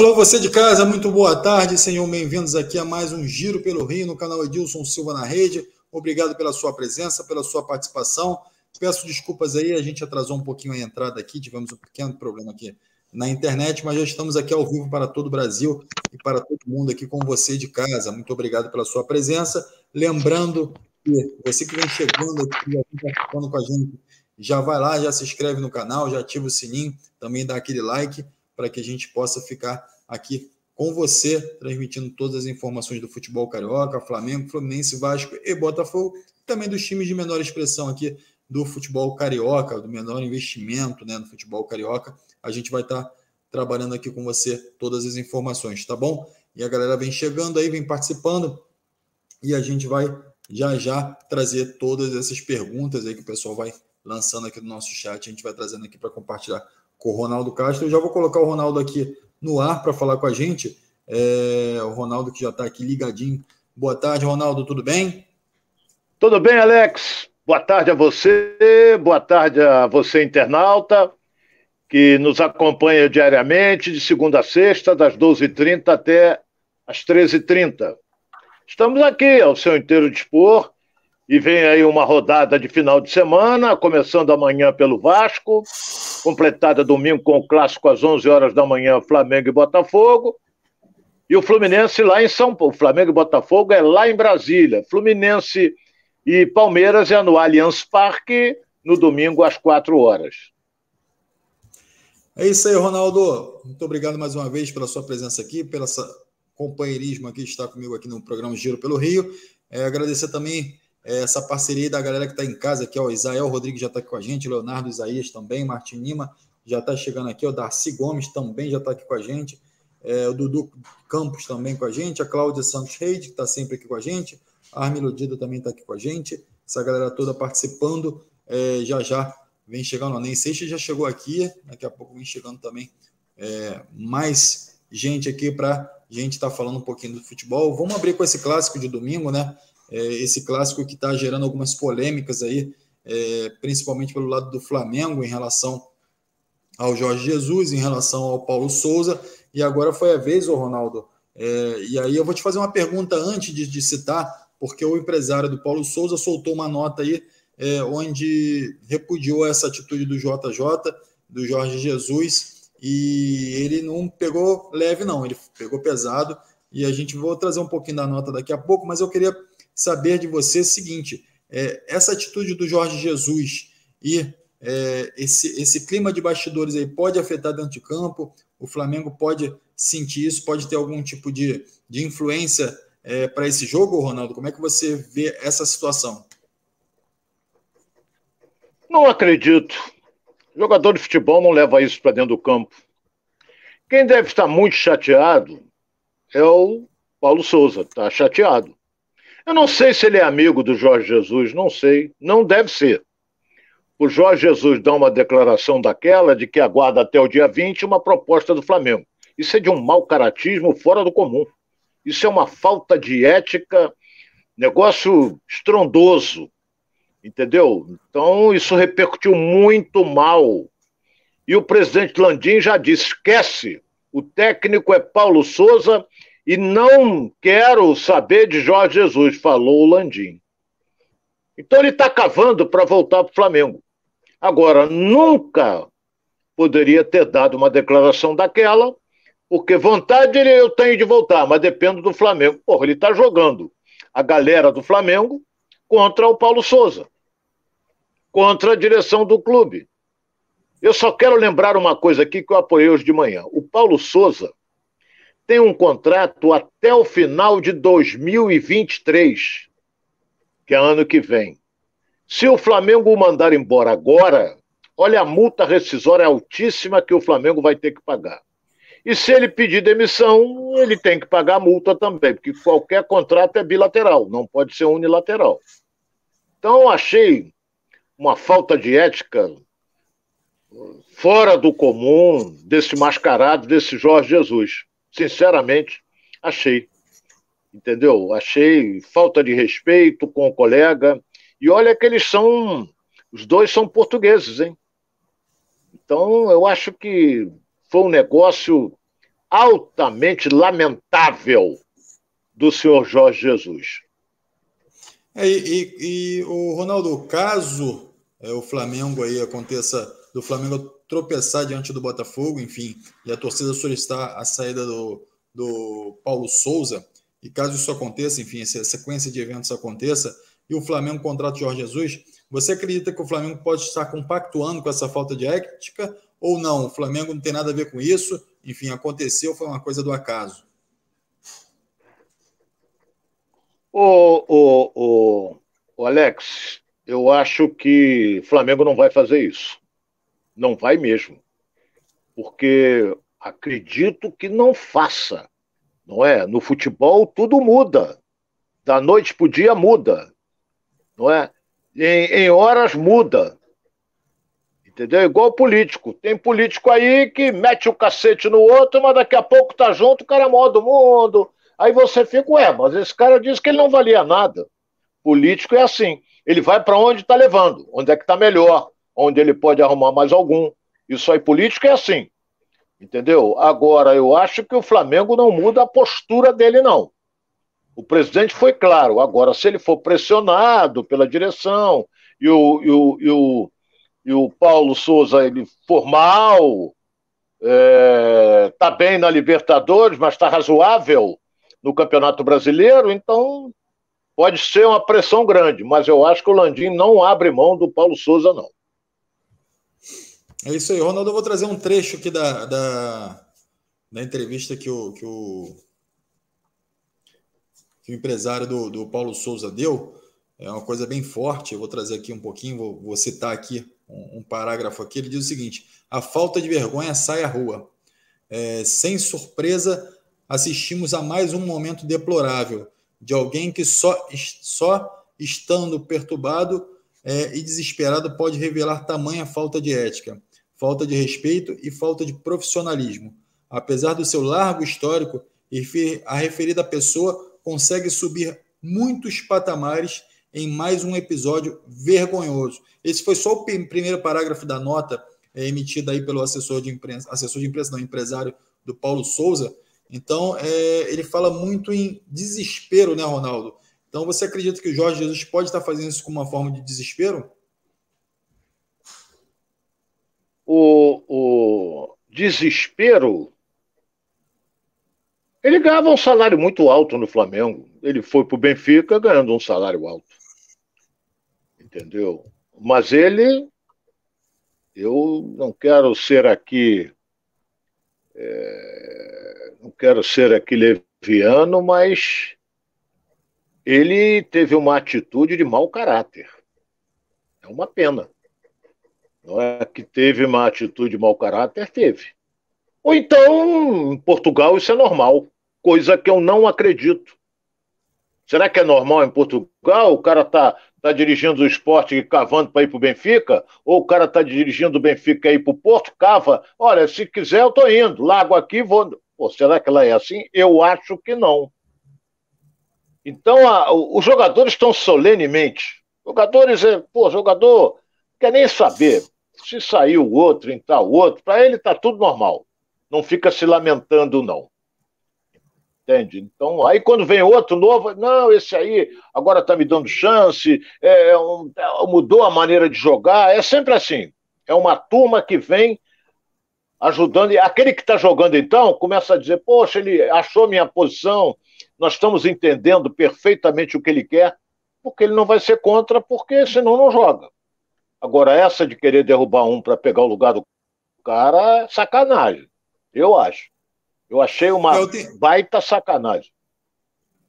Alô, você de casa, muito boa tarde, senhor. Bem-vindos aqui a mais um Giro pelo Rio no canal Edilson Silva na Rede. Obrigado pela sua presença, pela sua participação. Peço desculpas aí, a gente atrasou um pouquinho a entrada aqui, tivemos um pequeno problema aqui na internet, mas já estamos aqui ao vivo para todo o Brasil e para todo mundo aqui com você de casa. Muito obrigado pela sua presença. Lembrando que você que vem chegando aqui, participando com a gente, já vai lá, já se inscreve no canal, já ativa o sininho, também dá aquele like para que a gente possa ficar aqui com você, transmitindo todas as informações do futebol carioca, Flamengo, Fluminense, Vasco e Botafogo, também dos times de menor expressão aqui do futebol carioca, do menor investimento né, no futebol carioca. A gente vai estar tá trabalhando aqui com você todas as informações, tá bom? E a galera vem chegando aí, vem participando, e a gente vai já já trazer todas essas perguntas aí que o pessoal vai lançando aqui no nosso chat, a gente vai trazendo aqui para compartilhar com o Ronaldo Castro. Eu já vou colocar o Ronaldo aqui no ar para falar com a gente. É, o Ronaldo que já está aqui ligadinho. Boa tarde, Ronaldo, tudo bem? Tudo bem, Alex? Boa tarde a você, boa tarde a você, internauta, que nos acompanha diariamente, de segunda a sexta, das 12h30 até as 13h30. Estamos aqui ao seu inteiro dispor e vem aí uma rodada de final de semana, começando amanhã pelo Vasco, completada domingo com o clássico às 11 horas da manhã, Flamengo e Botafogo. E o Fluminense lá em São Paulo. Flamengo e Botafogo é lá em Brasília. Fluminense e Palmeiras é no Allianz Parque, no domingo às 4 horas. É isso aí, Ronaldo. Muito obrigado mais uma vez pela sua presença aqui, pelo companheirismo aqui, estar comigo aqui no programa Giro pelo Rio. É, agradecer também essa parceria da galera que está em casa aqui, ó, o Isael Rodrigues já está aqui com a gente, Leonardo Isaías também, Martin Lima já está chegando aqui, o Darcy Gomes também já está aqui com a gente, é, o Dudu Campos também com a gente, a Cláudia Santos Reide, que está sempre aqui com a gente, a Armin Ludida também está aqui com a gente, essa galera toda participando, é, já já vem chegando, nem sei se já chegou aqui, daqui a pouco vem chegando também é, mais gente aqui para gente estar tá falando um pouquinho do futebol. Vamos abrir com esse clássico de domingo, né? É, esse clássico que está gerando algumas polêmicas aí, é, principalmente pelo lado do Flamengo em relação ao Jorge Jesus, em relação ao Paulo Souza, e agora foi a vez, o Ronaldo. É, e aí eu vou te fazer uma pergunta antes de, de, citar, porque o empresário do Paulo Souza soltou uma nota aí é, onde repudiou essa atitude do JJ, do Jorge Jesus, e ele não pegou leve, não, ele pegou pesado, e a gente vou trazer um pouquinho da nota daqui a pouco, mas eu queria saber de você o seguinte: é, essa atitude do Jorge Jesus e é, esse, esse clima de bastidores aí pode afetar dentro de campo? O Flamengo pode sentir isso, pode ter algum tipo de, de influência é, para esse jogo, Ronaldo? Como é que você vê essa situação? Não acredito. Jogador de futebol não leva isso para dentro do campo. Quem deve estar muito chateado é o Paulo Souza, está chateado. Eu não sei se ele é amigo do Jorge Jesus, não sei. Não deve ser. O Jorge Jesus dá uma declaração daquela de que aguarda até o dia 20 uma proposta do Flamengo. Isso é de um mau caratismo fora do comum. Isso é uma falta de ética, negócio estrondoso, entendeu? Então isso repercutiu muito mal. E o presidente Landim já disse: esquece, o técnico é Paulo Souza e não quero saber de Jorge Jesus, falou o Landim. Então ele está cavando para voltar para o Flamengo. Agora, nunca poderia ter dado uma declaração daquela, porque vontade eu tenho de voltar, mas depende do Flamengo. Porra, ele está jogando a galera do Flamengo contra o Paulo Souza, contra a direção do clube. Eu só quero lembrar uma coisa aqui que eu apoiei hoje de manhã. O Paulo Souza tem um contrato até o final de 2023, que é ano que vem. Se o Flamengo o mandar embora agora, olha a multa rescisória altíssima que o Flamengo vai ter que pagar. E se ele pedir demissão, ele tem que pagar a multa também, porque qualquer contrato é bilateral, não pode ser unilateral. Então, achei uma falta de ética fora do comum desse mascarado, desse Jorge Jesus sinceramente, achei. Entendeu? Achei falta de respeito com o colega. E olha que eles são. Os dois são portugueses, hein? Então, eu acho que foi um negócio altamente lamentável do senhor Jorge Jesus. É, e, e, o Ronaldo, caso é, o Flamengo aí aconteça do Flamengo tropeçar diante do Botafogo, enfim, e a torcida solicitar a saída do, do Paulo Souza, e caso isso aconteça, enfim, essa sequência de eventos aconteça, e o Flamengo contrata o Jorge Jesus, você acredita que o Flamengo pode estar compactuando com essa falta de ética ou não? O Flamengo não tem nada a ver com isso, enfim, aconteceu, foi uma coisa do acaso. O, o, o, o Alex, eu acho que o Flamengo não vai fazer isso. Não vai mesmo. Porque acredito que não faça. Não é? No futebol tudo muda. Da noite para o dia muda. Não é? Em, em horas muda. Entendeu? Igual político. Tem político aí que mete o cacete no outro, mas daqui a pouco tá junto, o cara é do mundo. Aí você fica, ué, mas esse cara disse que ele não valia nada. Político é assim. Ele vai para onde está levando, onde é que está melhor, onde ele pode arrumar mais algum. Isso aí, político é assim. Entendeu? Agora, eu acho que o Flamengo não muda a postura dele, não. O presidente foi claro. Agora, se ele for pressionado pela direção e o, e o, e o, e o Paulo Souza ele for mal, é, tá bem na Libertadores, mas está razoável no Campeonato Brasileiro, então pode ser uma pressão grande, mas eu acho que o Landim não abre mão do Paulo Souza, não. É isso aí, Ronaldo. Eu vou trazer um trecho aqui da, da, da entrevista que o, que o, que o empresário do, do Paulo Souza deu. É uma coisa bem forte. Eu vou trazer aqui um pouquinho, vou, vou citar aqui um, um, parágrafo aqui. Ele diz o seguinte: a falta de vergonha sai à rua. É, sem surpresa, assistimos a mais um momento deplorável de alguém que só, só estando perturbado é, e desesperado pode revelar tamanha falta de ética, falta de respeito e falta de profissionalismo. Apesar do seu largo histórico, a referida pessoa consegue subir muitos patamares em mais um episódio vergonhoso. Esse foi só o primeiro parágrafo da nota é, emitida aí pelo assessor de imprensa, assessor de imprensa, não, empresário do Paulo Souza, então, é, ele fala muito em desespero, né, Ronaldo? Então, você acredita que o Jorge Jesus pode estar fazendo isso como uma forma de desespero? O, o desespero. Ele ganhava um salário muito alto no Flamengo. Ele foi para o Benfica ganhando um salário alto. Entendeu? Mas ele. Eu não quero ser aqui. É não quero ser aqui leviano, mas ele teve uma atitude de mau caráter. É uma pena. Não é que teve uma atitude de mau caráter? Teve. Ou então, em Portugal, isso é normal, coisa que eu não acredito. Será que é normal em Portugal? O cara tá, tá dirigindo o esporte cavando para ir para o Benfica? Ou o cara tá dirigindo o Benfica e ir para o Porto, cava? Olha, se quiser, eu tô indo. Largo aqui, vou. Pô, será que ela é assim? Eu acho que não. Então, a, os jogadores estão solenemente. Jogadores, é, pô, jogador quer nem saber se saiu o outro, entrar o outro. Para ele está tudo normal. Não fica se lamentando, não. Entende? Então, aí quando vem outro novo, não, esse aí agora está me dando chance, é, é um, é, mudou a maneira de jogar. É sempre assim. É uma turma que vem ajudando. E aquele que está jogando, então, começa a dizer: Poxa, ele achou minha posição, nós estamos entendendo perfeitamente o que ele quer, porque ele não vai ser contra, porque senão não joga. Agora, essa de querer derrubar um para pegar o lugar do cara, é sacanagem. Eu acho. Eu achei uma tenho... baita sacanagem.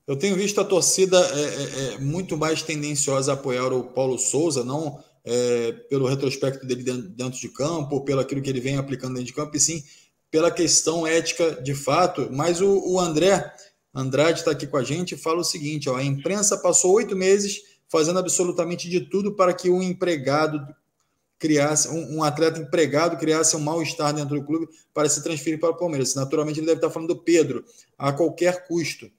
Eu tenho visto a torcida é, é, é, muito mais tendenciosa a apoiar o Paulo Souza, não é, pelo retrospecto dele dentro de campo, pelo aquilo que ele vem aplicando dentro de campo, e sim pela questão ética de fato. Mas o, o André Andrade está aqui com a gente e fala o seguinte: ó, a imprensa passou oito meses fazendo absolutamente de tudo para que um empregado criasse, um, um atleta empregado criasse um mal-estar dentro do clube para se transferir para o Palmeiras. Naturalmente, ele deve estar falando do Pedro, a qualquer custo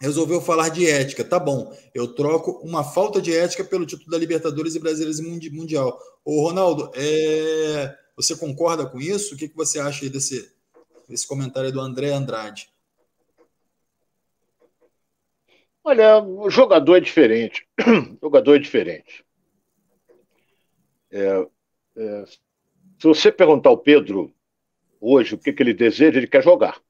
resolveu falar de ética. Tá bom, eu troco uma falta de ética pelo título da Libertadores e Brasileiros e Mundial. Ô, Ronaldo, é... você concorda com isso? O que, que você acha desse, esse comentário do André Andrade. Olha, o jogador é diferente. O jogador é diferente. É, é, se você perguntar ao Pedro hoje o que, que ele deseja, ele quer jogar.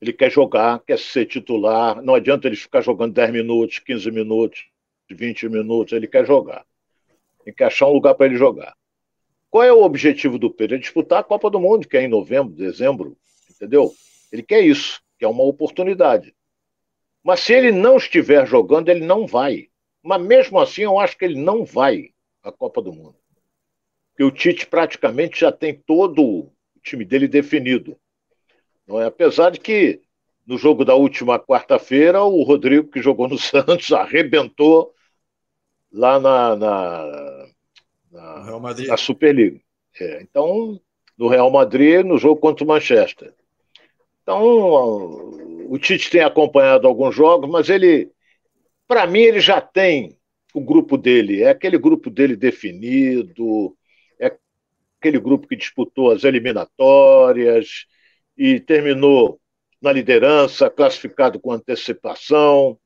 Ele quer jogar, quer ser titular. Não adianta ele ficar jogando 10 minutos, 15 minutos, 20 minutos. Ele quer jogar. Tem que achar um lugar para ele jogar. Qual é o objetivo do Pedro? É disputar a Copa do Mundo, que é em novembro, dezembro. Entendeu? Ele quer isso, que é uma oportunidade. Mas se ele não estiver jogando, ele não vai. Mas mesmo assim, eu acho que ele não vai à Copa do Mundo. Porque o Tite praticamente já tem todo o time dele definido. Não é? Apesar de que no jogo da última quarta-feira, o Rodrigo, que jogou no Santos, arrebentou lá na, na, na, na Superliga. É, então, no Real Madrid, no jogo contra o Manchester. Então, o Tite tem acompanhado alguns jogos, mas ele, para mim, ele já tem o grupo dele. É aquele grupo dele definido, é aquele grupo que disputou as eliminatórias e terminou na liderança, classificado com antecipação.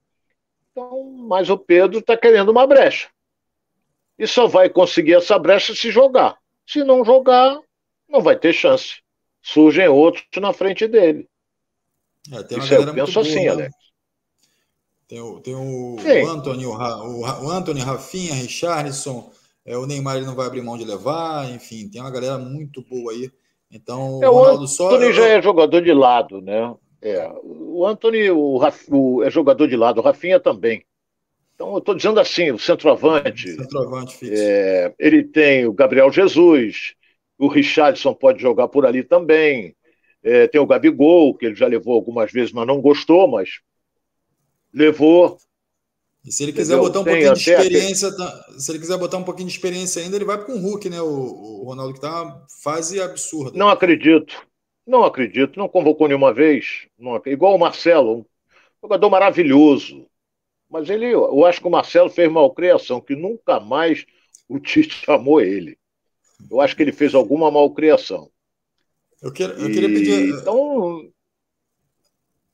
Então, mas o Pedro está querendo uma brecha. E só vai conseguir essa brecha se jogar. Se não jogar, não vai ter chance. Surgem outros na frente dele. É, tem uma Isso galera eu penso boa, assim, né? Alex. Tem o, tem o, o Anthony, o, o, o Anthony, Rafinha, Richardson, é, o Neymar ele não vai abrir mão de levar, enfim, tem uma galera muito boa aí. Então, é, o Ronaldo só. O Anthony já é jogador de lado, né? É, o Anthony o, o, é jogador de lado, o Rafinha também. Então, eu estou dizendo assim: o centroavante. Centroavante fixo. É, ele tem o Gabriel Jesus, o Richardson pode jogar por ali também. É, tem o Gabigol, que ele já levou algumas vezes, mas não gostou, mas levou. E se ele quiser Entendeu? botar um tem pouquinho de experiência, aquele... se ele quiser botar um pouquinho de experiência ainda, ele vai com o Hulk, né? O, o Ronaldo, que tá uma fase absurda. Não acredito. Não acredito. Não convocou nenhuma vez. Não, igual o Marcelo, um jogador maravilhoso. Mas ele, eu acho que o Marcelo fez malcriação, que nunca mais o Tite chamou ele. Eu acho que ele fez alguma malcriação. Eu, quero, eu queria pedir. Então.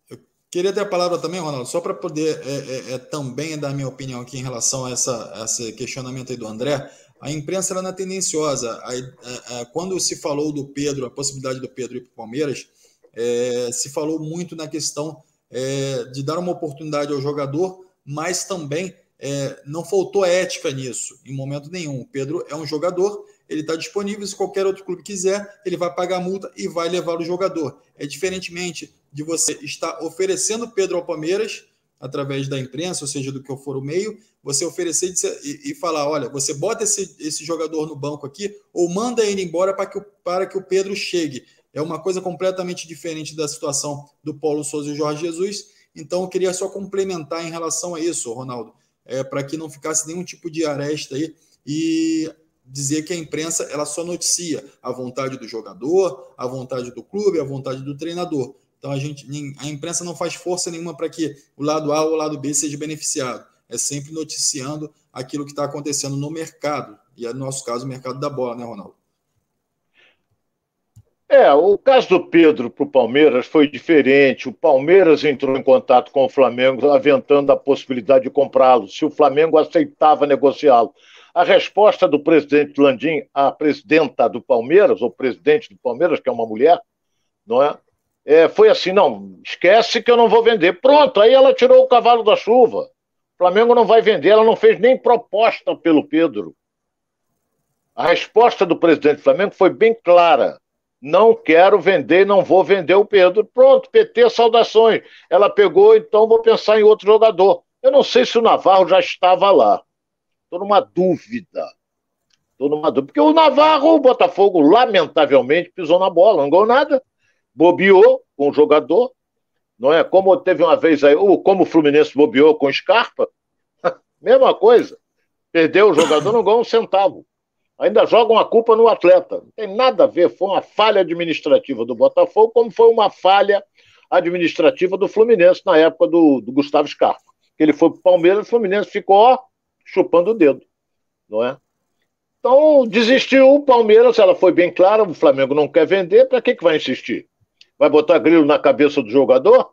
Eu queria ter a palavra também, Ronaldo, só para poder é, é, é, também dar minha opinião aqui em relação a, essa, a esse questionamento aí do André. A imprensa não é tendenciosa. A, a, quando se falou do Pedro, a possibilidade do Pedro ir para o Palmeiras, é, se falou muito na questão é, de dar uma oportunidade ao jogador, mas também é, não faltou ética nisso, em momento nenhum. O Pedro é um jogador ele está disponível. Se qualquer outro clube quiser, ele vai pagar a multa e vai levar o jogador. É diferentemente de você estar oferecendo Pedro ao Palmeiras através da imprensa, ou seja, do que for o meio, você oferecer e, e falar: olha, você bota esse, esse jogador no banco aqui ou manda ele embora para que, o, para que o Pedro chegue. É uma coisa completamente diferente da situação do Paulo Souza e Jorge Jesus. Então, eu queria só complementar em relação a isso, Ronaldo, é, para que não ficasse nenhum tipo de aresta aí. E dizer que a imprensa ela só noticia a vontade do jogador, a vontade do clube, a vontade do treinador. Então a gente, a imprensa não faz força nenhuma para que o lado A ou o lado B seja beneficiado. É sempre noticiando aquilo que está acontecendo no mercado. E é no nosso caso o mercado da bola, né, Ronaldo? É, o caso do Pedro para o Palmeiras foi diferente. O Palmeiras entrou em contato com o Flamengo, aventando a possibilidade de comprá-lo, se o Flamengo aceitava negociá-lo. A resposta do presidente Landim à presidenta do Palmeiras, ou presidente do Palmeiras, que é uma mulher, não é? é? Foi assim: não, esquece que eu não vou vender. Pronto, aí ela tirou o cavalo da chuva. O Flamengo não vai vender, ela não fez nem proposta pelo Pedro. A resposta do presidente do Flamengo foi bem clara. Não quero vender, não vou vender o Pedro. Pronto, PT, saudações. Ela pegou, então vou pensar em outro jogador. Eu não sei se o Navarro já estava lá. Estou numa dúvida. Estou numa dúvida. Porque o Navarro, o Botafogo, lamentavelmente, pisou na bola, não ganhou nada. Bobeou com o jogador. Não é? Como teve uma vez aí, como o Fluminense bobeou com o Scarpa. Mesma coisa. Perdeu o jogador, não ganhou um centavo. Ainda jogam a culpa no atleta. Não tem nada a ver. Foi uma falha administrativa do Botafogo, como foi uma falha administrativa do Fluminense na época do, do Gustavo Scarpa. Ele foi para o Palmeiras, o Fluminense ficou ó, chupando o dedo, não é? Então, desistiu o Palmeiras, ela foi bem clara, o Flamengo não quer vender, para que, que vai insistir? Vai botar grilo na cabeça do jogador?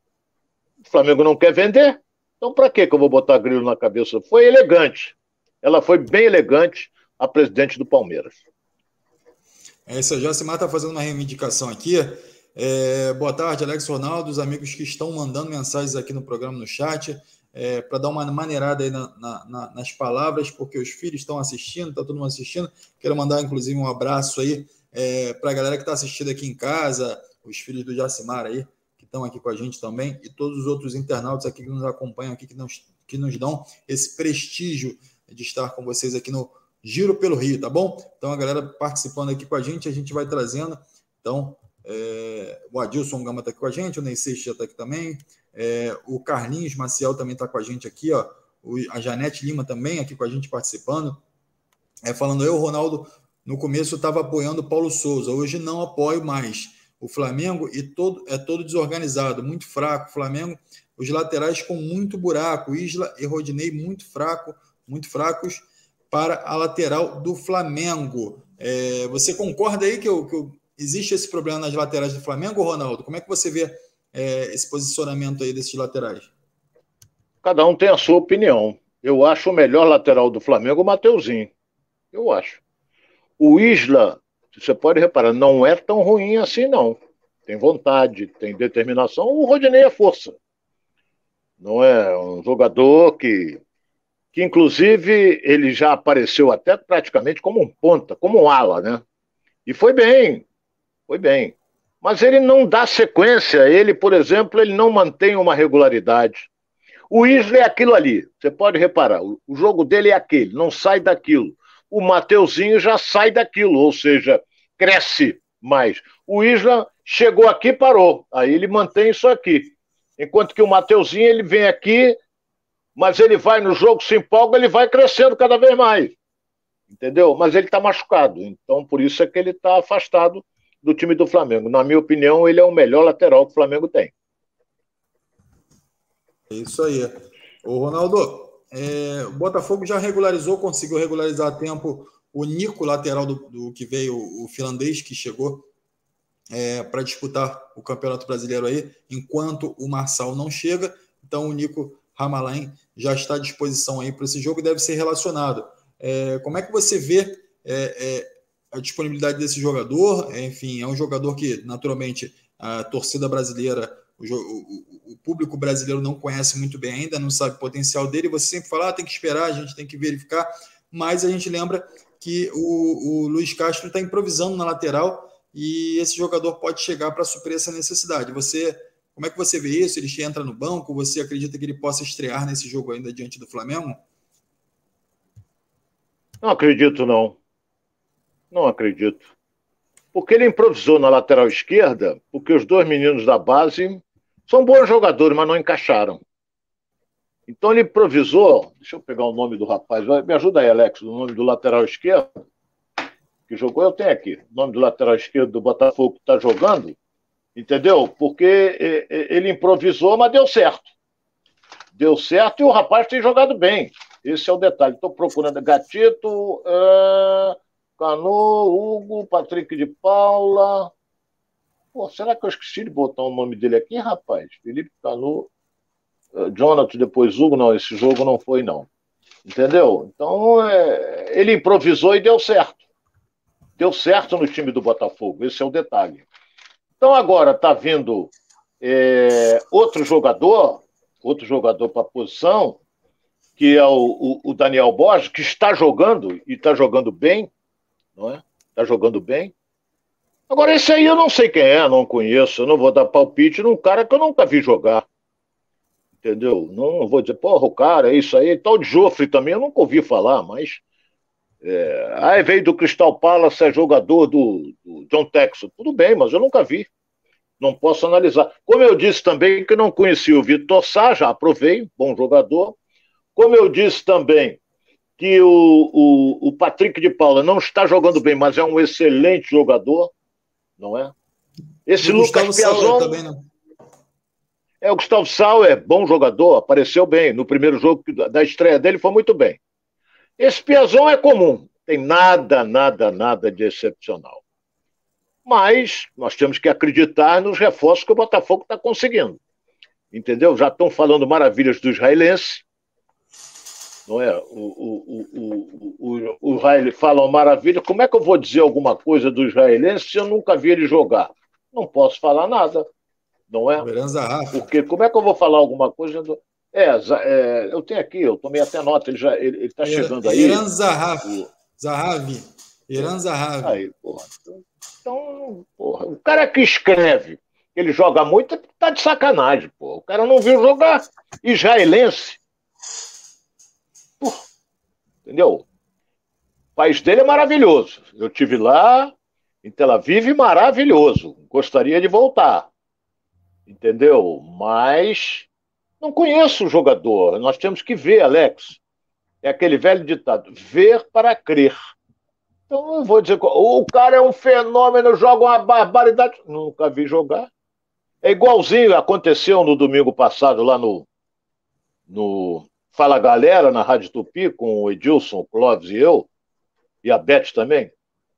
O Flamengo não quer vender. Então, para que eu vou botar grilo na cabeça? Foi elegante. Ela foi bem elegante, a presidente do Palmeiras. É isso, já se está fazendo uma reivindicação aqui. É, boa tarde, Alex Ronaldo, os amigos que estão mandando mensagens aqui no programa no chat, é, para dar uma maneirada aí na, na, nas palavras, porque os filhos estão assistindo, está todo mundo assistindo. Quero mandar, inclusive, um abraço aí é, para a galera que está assistindo aqui em casa, os filhos do Jacimar aí, que estão aqui com a gente também, e todos os outros internautas aqui que nos acompanham aqui, que nos, que nos dão esse prestígio de estar com vocês aqui no Giro pelo Rio, tá bom? Então, a galera participando aqui com a gente, a gente vai trazendo. Então, é, o Adilson Gama está aqui com a gente, o Ney Seixas está aqui também, é, o Carlinhos Maciel também está com a gente aqui, ó. O, a Janete Lima também aqui com a gente participando. É, falando eu, Ronaldo, no começo estava apoiando o Paulo Souza, hoje não apoio mais o Flamengo e todo é todo desorganizado, muito fraco. O Flamengo, os laterais com muito buraco, Isla e Rodinei muito fraco, muito fracos para a lateral do Flamengo. É, você concorda aí que, eu, que existe esse problema nas laterais do Flamengo, Ronaldo? Como é que você vê é, esse posicionamento aí desses laterais? Cada um tem a sua opinião. Eu acho o melhor lateral do Flamengo o Mateuzinho. Eu acho. O Isla você pode reparar, não é tão ruim assim, não. Tem vontade, tem determinação. O Rodinei é força. Não é um jogador que, que inclusive, ele já apareceu até praticamente como um ponta, como um ala, né? E foi bem, foi bem. Mas ele não dá sequência. Ele, por exemplo, ele não mantém uma regularidade. O Isla é aquilo ali. Você pode reparar, o jogo dele é aquele, não sai daquilo o Mateuzinho já sai daquilo, ou seja, cresce mais. O Isla chegou aqui parou, aí ele mantém isso aqui. Enquanto que o Mateuzinho ele vem aqui, mas ele vai no jogo, se empolga, ele vai crescendo cada vez mais. Entendeu? Mas ele está machucado, então por isso é que ele está afastado do time do Flamengo. Na minha opinião, ele é o melhor lateral que o Flamengo tem. É isso aí. Ô, Ronaldo, é, o Botafogo já regularizou, conseguiu regularizar a tempo o Nico, lateral do, do que veio, o finlandês que chegou é, para disputar o Campeonato Brasileiro aí, enquanto o Marçal não chega. Então o Nico Ramalain já está à disposição aí para esse jogo, deve ser relacionado. É, como é que você vê é, é a disponibilidade desse jogador? enfim, é um jogador que naturalmente a torcida brasileira o, o, o, público brasileiro não conhece muito bem ainda, não sabe o potencial dele. Você sempre fala, ah, tem que esperar, a gente tem que verificar. Mas a gente lembra que o, o Luiz Castro está improvisando na lateral e esse jogador pode chegar para suprir essa necessidade. Você, como é que você vê isso? Ele entra no banco? Você acredita que ele possa estrear nesse jogo ainda diante do Flamengo? Não acredito, não. Não acredito. Porque ele improvisou na lateral esquerda, porque os dois meninos da base são bons jogadores, mas não encaixaram. Então ele improvisou. Deixa eu pegar o nome do rapaz. Me ajuda aí, Alex, o nome do lateral esquerdo. Que jogou, eu tenho aqui. O nome do lateral esquerdo do Botafogo que está jogando. Entendeu? Porque ele improvisou, mas deu certo. Deu certo e o rapaz tem jogado bem. Esse é o detalhe. Estou procurando Gatito, uh, Canu, Hugo, Patrick de Paula. Pô, será que eu esqueci de botar o nome dele aqui, rapaz? Felipe Canu, uh, Jonathan, depois Hugo, não, esse jogo não foi, não. Entendeu? Então, é, ele improvisou e deu certo. Deu certo no time do Botafogo, esse é o detalhe. Então, agora está vindo é, outro jogador, outro jogador para a posição, que é o, o, o, Daniel Borges, que está jogando e está jogando bem, não é? Está jogando bem. Agora, esse aí eu não sei quem é, não conheço, eu não vou dar palpite num cara que eu nunca vi jogar. Entendeu? Não vou dizer, porra, o cara, é isso aí. Tal de Joffre também, eu nunca ouvi falar, mas. É... Aí veio do Crystal Palace, é jogador do, do John Texas. Tudo bem, mas eu nunca vi. Não posso analisar. Como eu disse também que não conhecia o Vitor Sá, já aprovei, bom jogador. Como eu disse também que o, o, o Patrick de Paula não está jogando bem, mas é um excelente jogador não é? Esse Lucas Piazon... também não. É, o Gustavo Sauer é bom jogador, apareceu bem. No primeiro jogo da estreia dele foi muito bem. Esse Piazon é comum, tem nada, nada, nada de excepcional. Mas nós temos que acreditar nos reforços que o Botafogo está conseguindo. Entendeu? Já estão falando maravilhas do israelense. Não é? O, o, o, o, o, Israel fala uma maravilha. Como é que eu vou dizer alguma coisa do israelense se eu nunca vi ele jogar? Não posso falar nada. Não é? Porque como é que eu vou falar alguma coisa? Do... É, é, eu tenho aqui, eu tomei até nota, ele já ele está chegando aí. Iran Zahavi. Zahavi. Iran Zahavi. Aí, porra. Então, porra, o cara que escreve, ele joga muito, tá de sacanagem, pô. O cara não viu jogar israelense. Porra, entendeu? O país dele é maravilhoso. Eu tive lá em Tel Aviv, maravilhoso. Gostaria de voltar. Entendeu? Mas não conheço o jogador. Nós temos que ver, Alex. É aquele velho ditado: ver para crer. Então eu vou dizer, o cara é um fenômeno, joga uma barbaridade. Nunca vi jogar. É igualzinho aconteceu no domingo passado lá no, no Fala Galera, na Rádio Tupi, com o Edilson, o Clóvis e eu, e a Beth também.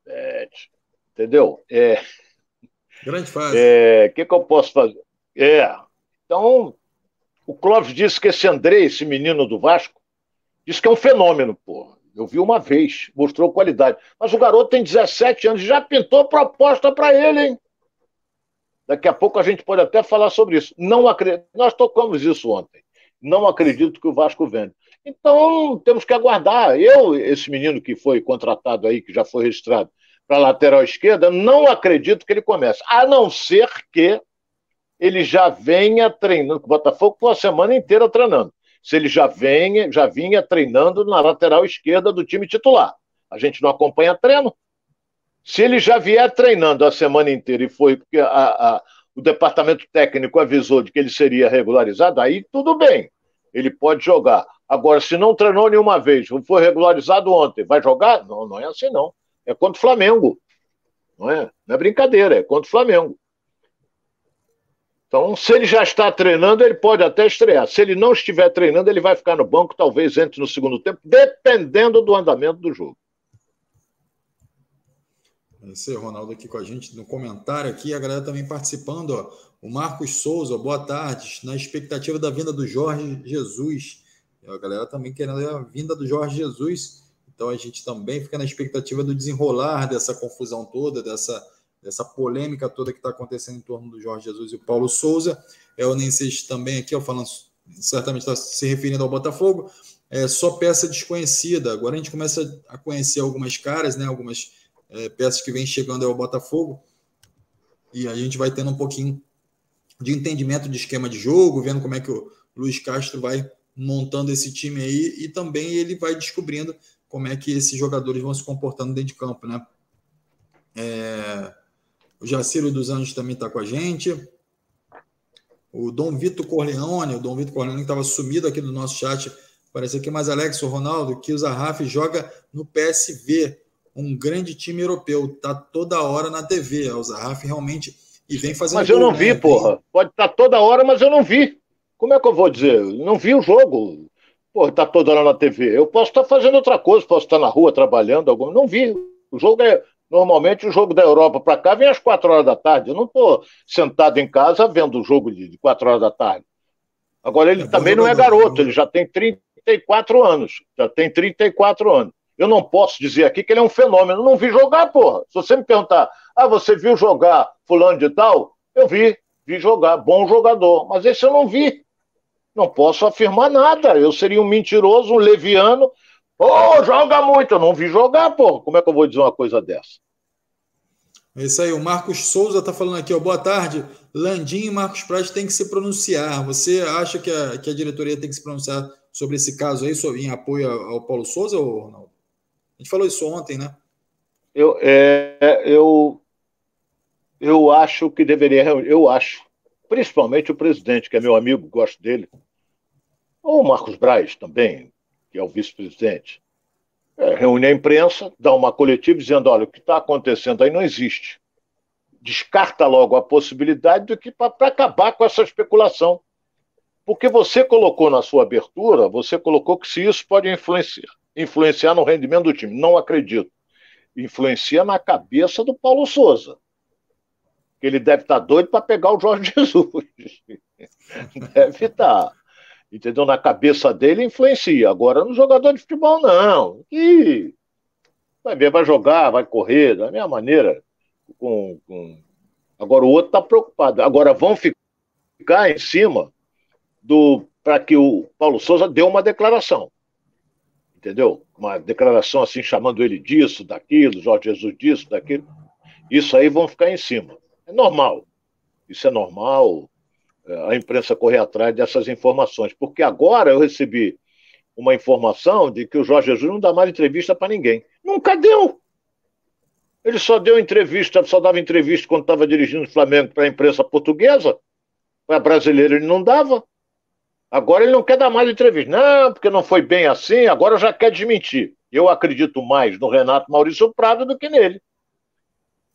Beth, entendeu? É, Grande fase. O é, que, que eu posso fazer? É. Então, o Clóvis disse que esse André, esse menino do Vasco, disse que é um fenômeno, porra. Eu vi uma vez, mostrou qualidade. Mas o garoto tem 17 anos, já pintou proposta para ele, hein? Daqui a pouco a gente pode até falar sobre isso. Não acredito. Nós tocamos isso ontem. Não acredito que o Vasco vende. Então, temos que aguardar. Eu, esse menino que foi contratado aí, que já foi registrado para a lateral esquerda, não acredito que ele comece. A não ser que ele já venha treinando. O Botafogo foi a semana inteira treinando se ele já, vem, já vinha treinando na lateral esquerda do time titular. A gente não acompanha treino. Se ele já vier treinando a semana inteira e foi porque a, a, o departamento técnico avisou de que ele seria regularizado, aí tudo bem. Ele pode jogar. Agora, se não treinou nenhuma vez, foi regularizado ontem, vai jogar? Não, não é assim não. É contra o Flamengo. Não é, não é brincadeira, é contra o Flamengo. Então, se ele já está treinando, ele pode até estrear. Se ele não estiver treinando, ele vai ficar no banco, talvez entre no segundo tempo, dependendo do andamento do jogo. Aí, Ronaldo, aqui com a gente no comentário aqui, a galera também participando, ó. O Marcos Souza, boa tarde. Na expectativa da vinda do Jorge Jesus. A galera também querendo a vinda do Jorge Jesus. Então a gente também fica na expectativa do desenrolar dessa confusão toda, dessa dessa polêmica toda que está acontecendo em torno do Jorge Jesus e o Paulo Souza. É o Nenses também aqui, ó, falando, certamente está se referindo ao Botafogo. É só peça desconhecida. Agora a gente começa a conhecer algumas caras, né? Algumas é, peças que vêm chegando ao Botafogo. E a gente vai tendo um pouquinho de entendimento de esquema de jogo, vendo como é que o Luiz Castro vai montando esse time aí e também ele vai descobrindo como é que esses jogadores vão se comportando dentro de campo, né? É, o Jaciro dos Anjos também está com a gente. O Dom Vitor Corleone, o Dom Vitor Corleone que estava sumido aqui do nosso chat, parece aqui mais Alex, o Ronaldo, que o Zarraf joga no PSV, um grande time europeu, tá toda hora na TV. O Zarraf realmente e vem fazendo. Mas eu não vi, né? porra. Pode estar tá toda hora, mas eu não vi. Como é que eu vou dizer? não vi o jogo. Porra, tá toda hora na TV. Eu posso estar tá fazendo outra coisa, posso estar tá na rua trabalhando, algum... não vi. O jogo é Normalmente o jogo da Europa para cá vem às quatro horas da tarde. Eu não estou sentado em casa vendo o jogo de quatro horas da tarde. Agora ele é também não é garoto, ele já tem 34 anos. Já tem 34 anos. Eu não posso dizer aqui que ele é um fenômeno. Eu não vi jogar, porra. Se você me perguntar, ah, você viu jogar fulano de tal? Eu vi, vi jogar, bom jogador. Mas esse eu não vi. Não posso afirmar nada. Eu seria um mentiroso, um leviano, Ô, oh, joga muito, eu não vi jogar, pô. Como é que eu vou dizer uma coisa dessa? É isso aí, o Marcos Souza está falando aqui, ó. Boa tarde. Landim e Marcos Praz têm que se pronunciar. Você acha que a, que a diretoria tem que se pronunciar sobre esse caso aí, em apoio ao Paulo Souza, ou Ronaldo? A gente falou isso ontem, né? Eu, é, eu, eu acho que deveria, eu acho, principalmente o presidente, que é meu amigo, gosto dele, ou o Marcos Braz também, que é o vice-presidente, é, reúne a imprensa, dá uma coletiva dizendo: olha, o que está acontecendo aí não existe. Descarta logo a possibilidade do que para acabar com essa especulação. Porque você colocou na sua abertura, você colocou que se isso pode influenciar, influenciar no rendimento do time. Não acredito. Influencia na cabeça do Paulo Souza. que ele deve estar tá doido para pegar o Jorge Jesus. deve estar. Tá. Entendeu? Na cabeça dele influencia. Agora, no jogador de futebol, não. E vai ver, vai jogar, vai correr, da mesma maneira. Com, com... Agora o outro está preocupado. Agora vão ficar em cima do para que o Paulo Souza dê uma declaração. Entendeu? Uma declaração assim, chamando ele disso, daquilo, Jorge Jesus disso, daquilo. Isso aí vão ficar em cima. É normal. Isso é normal a imprensa correr atrás dessas informações, porque agora eu recebi uma informação de que o Jorge Jesus não dá mais entrevista para ninguém. Nunca deu. Ele só deu entrevista, só dava entrevista quando estava dirigindo o Flamengo para a imprensa portuguesa. Para brasileiro ele não dava. Agora ele não quer dar mais entrevista. Não, porque não foi bem assim, agora já quer desmentir. Eu acredito mais no Renato Maurício Prado do que nele.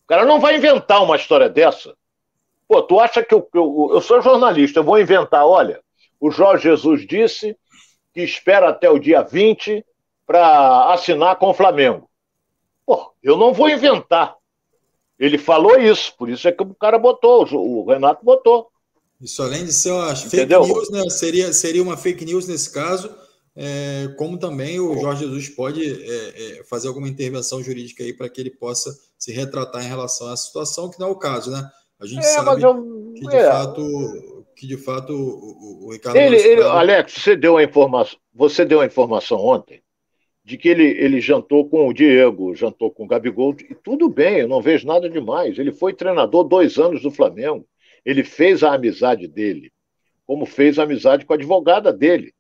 O cara não vai inventar uma história dessa. Pô, tu acha que eu, eu, eu sou jornalista, eu vou inventar, olha, o Jorge Jesus disse que espera até o dia 20 para assinar com o Flamengo. Pô, eu não vou inventar. Ele falou isso, por isso é que o cara botou, o Renato botou. Isso além de ser uma fake news, né? Seria, seria uma fake news nesse caso, é, como também o Jorge Jesus pode é, é, fazer alguma intervenção jurídica aí para que ele possa se retratar em relação essa situação, que não é o caso, né? A gente é, sabe eu, que, de é. fato, que de fato o, o Ricardo. Ele, ele, Alex, você deu a informação, você deu a informação ontem de que ele, ele jantou com o Diego, jantou com o Gabigol, e tudo bem, eu não vejo nada demais. Ele foi treinador dois anos do Flamengo. Ele fez a amizade dele, como fez a amizade com a advogada dele.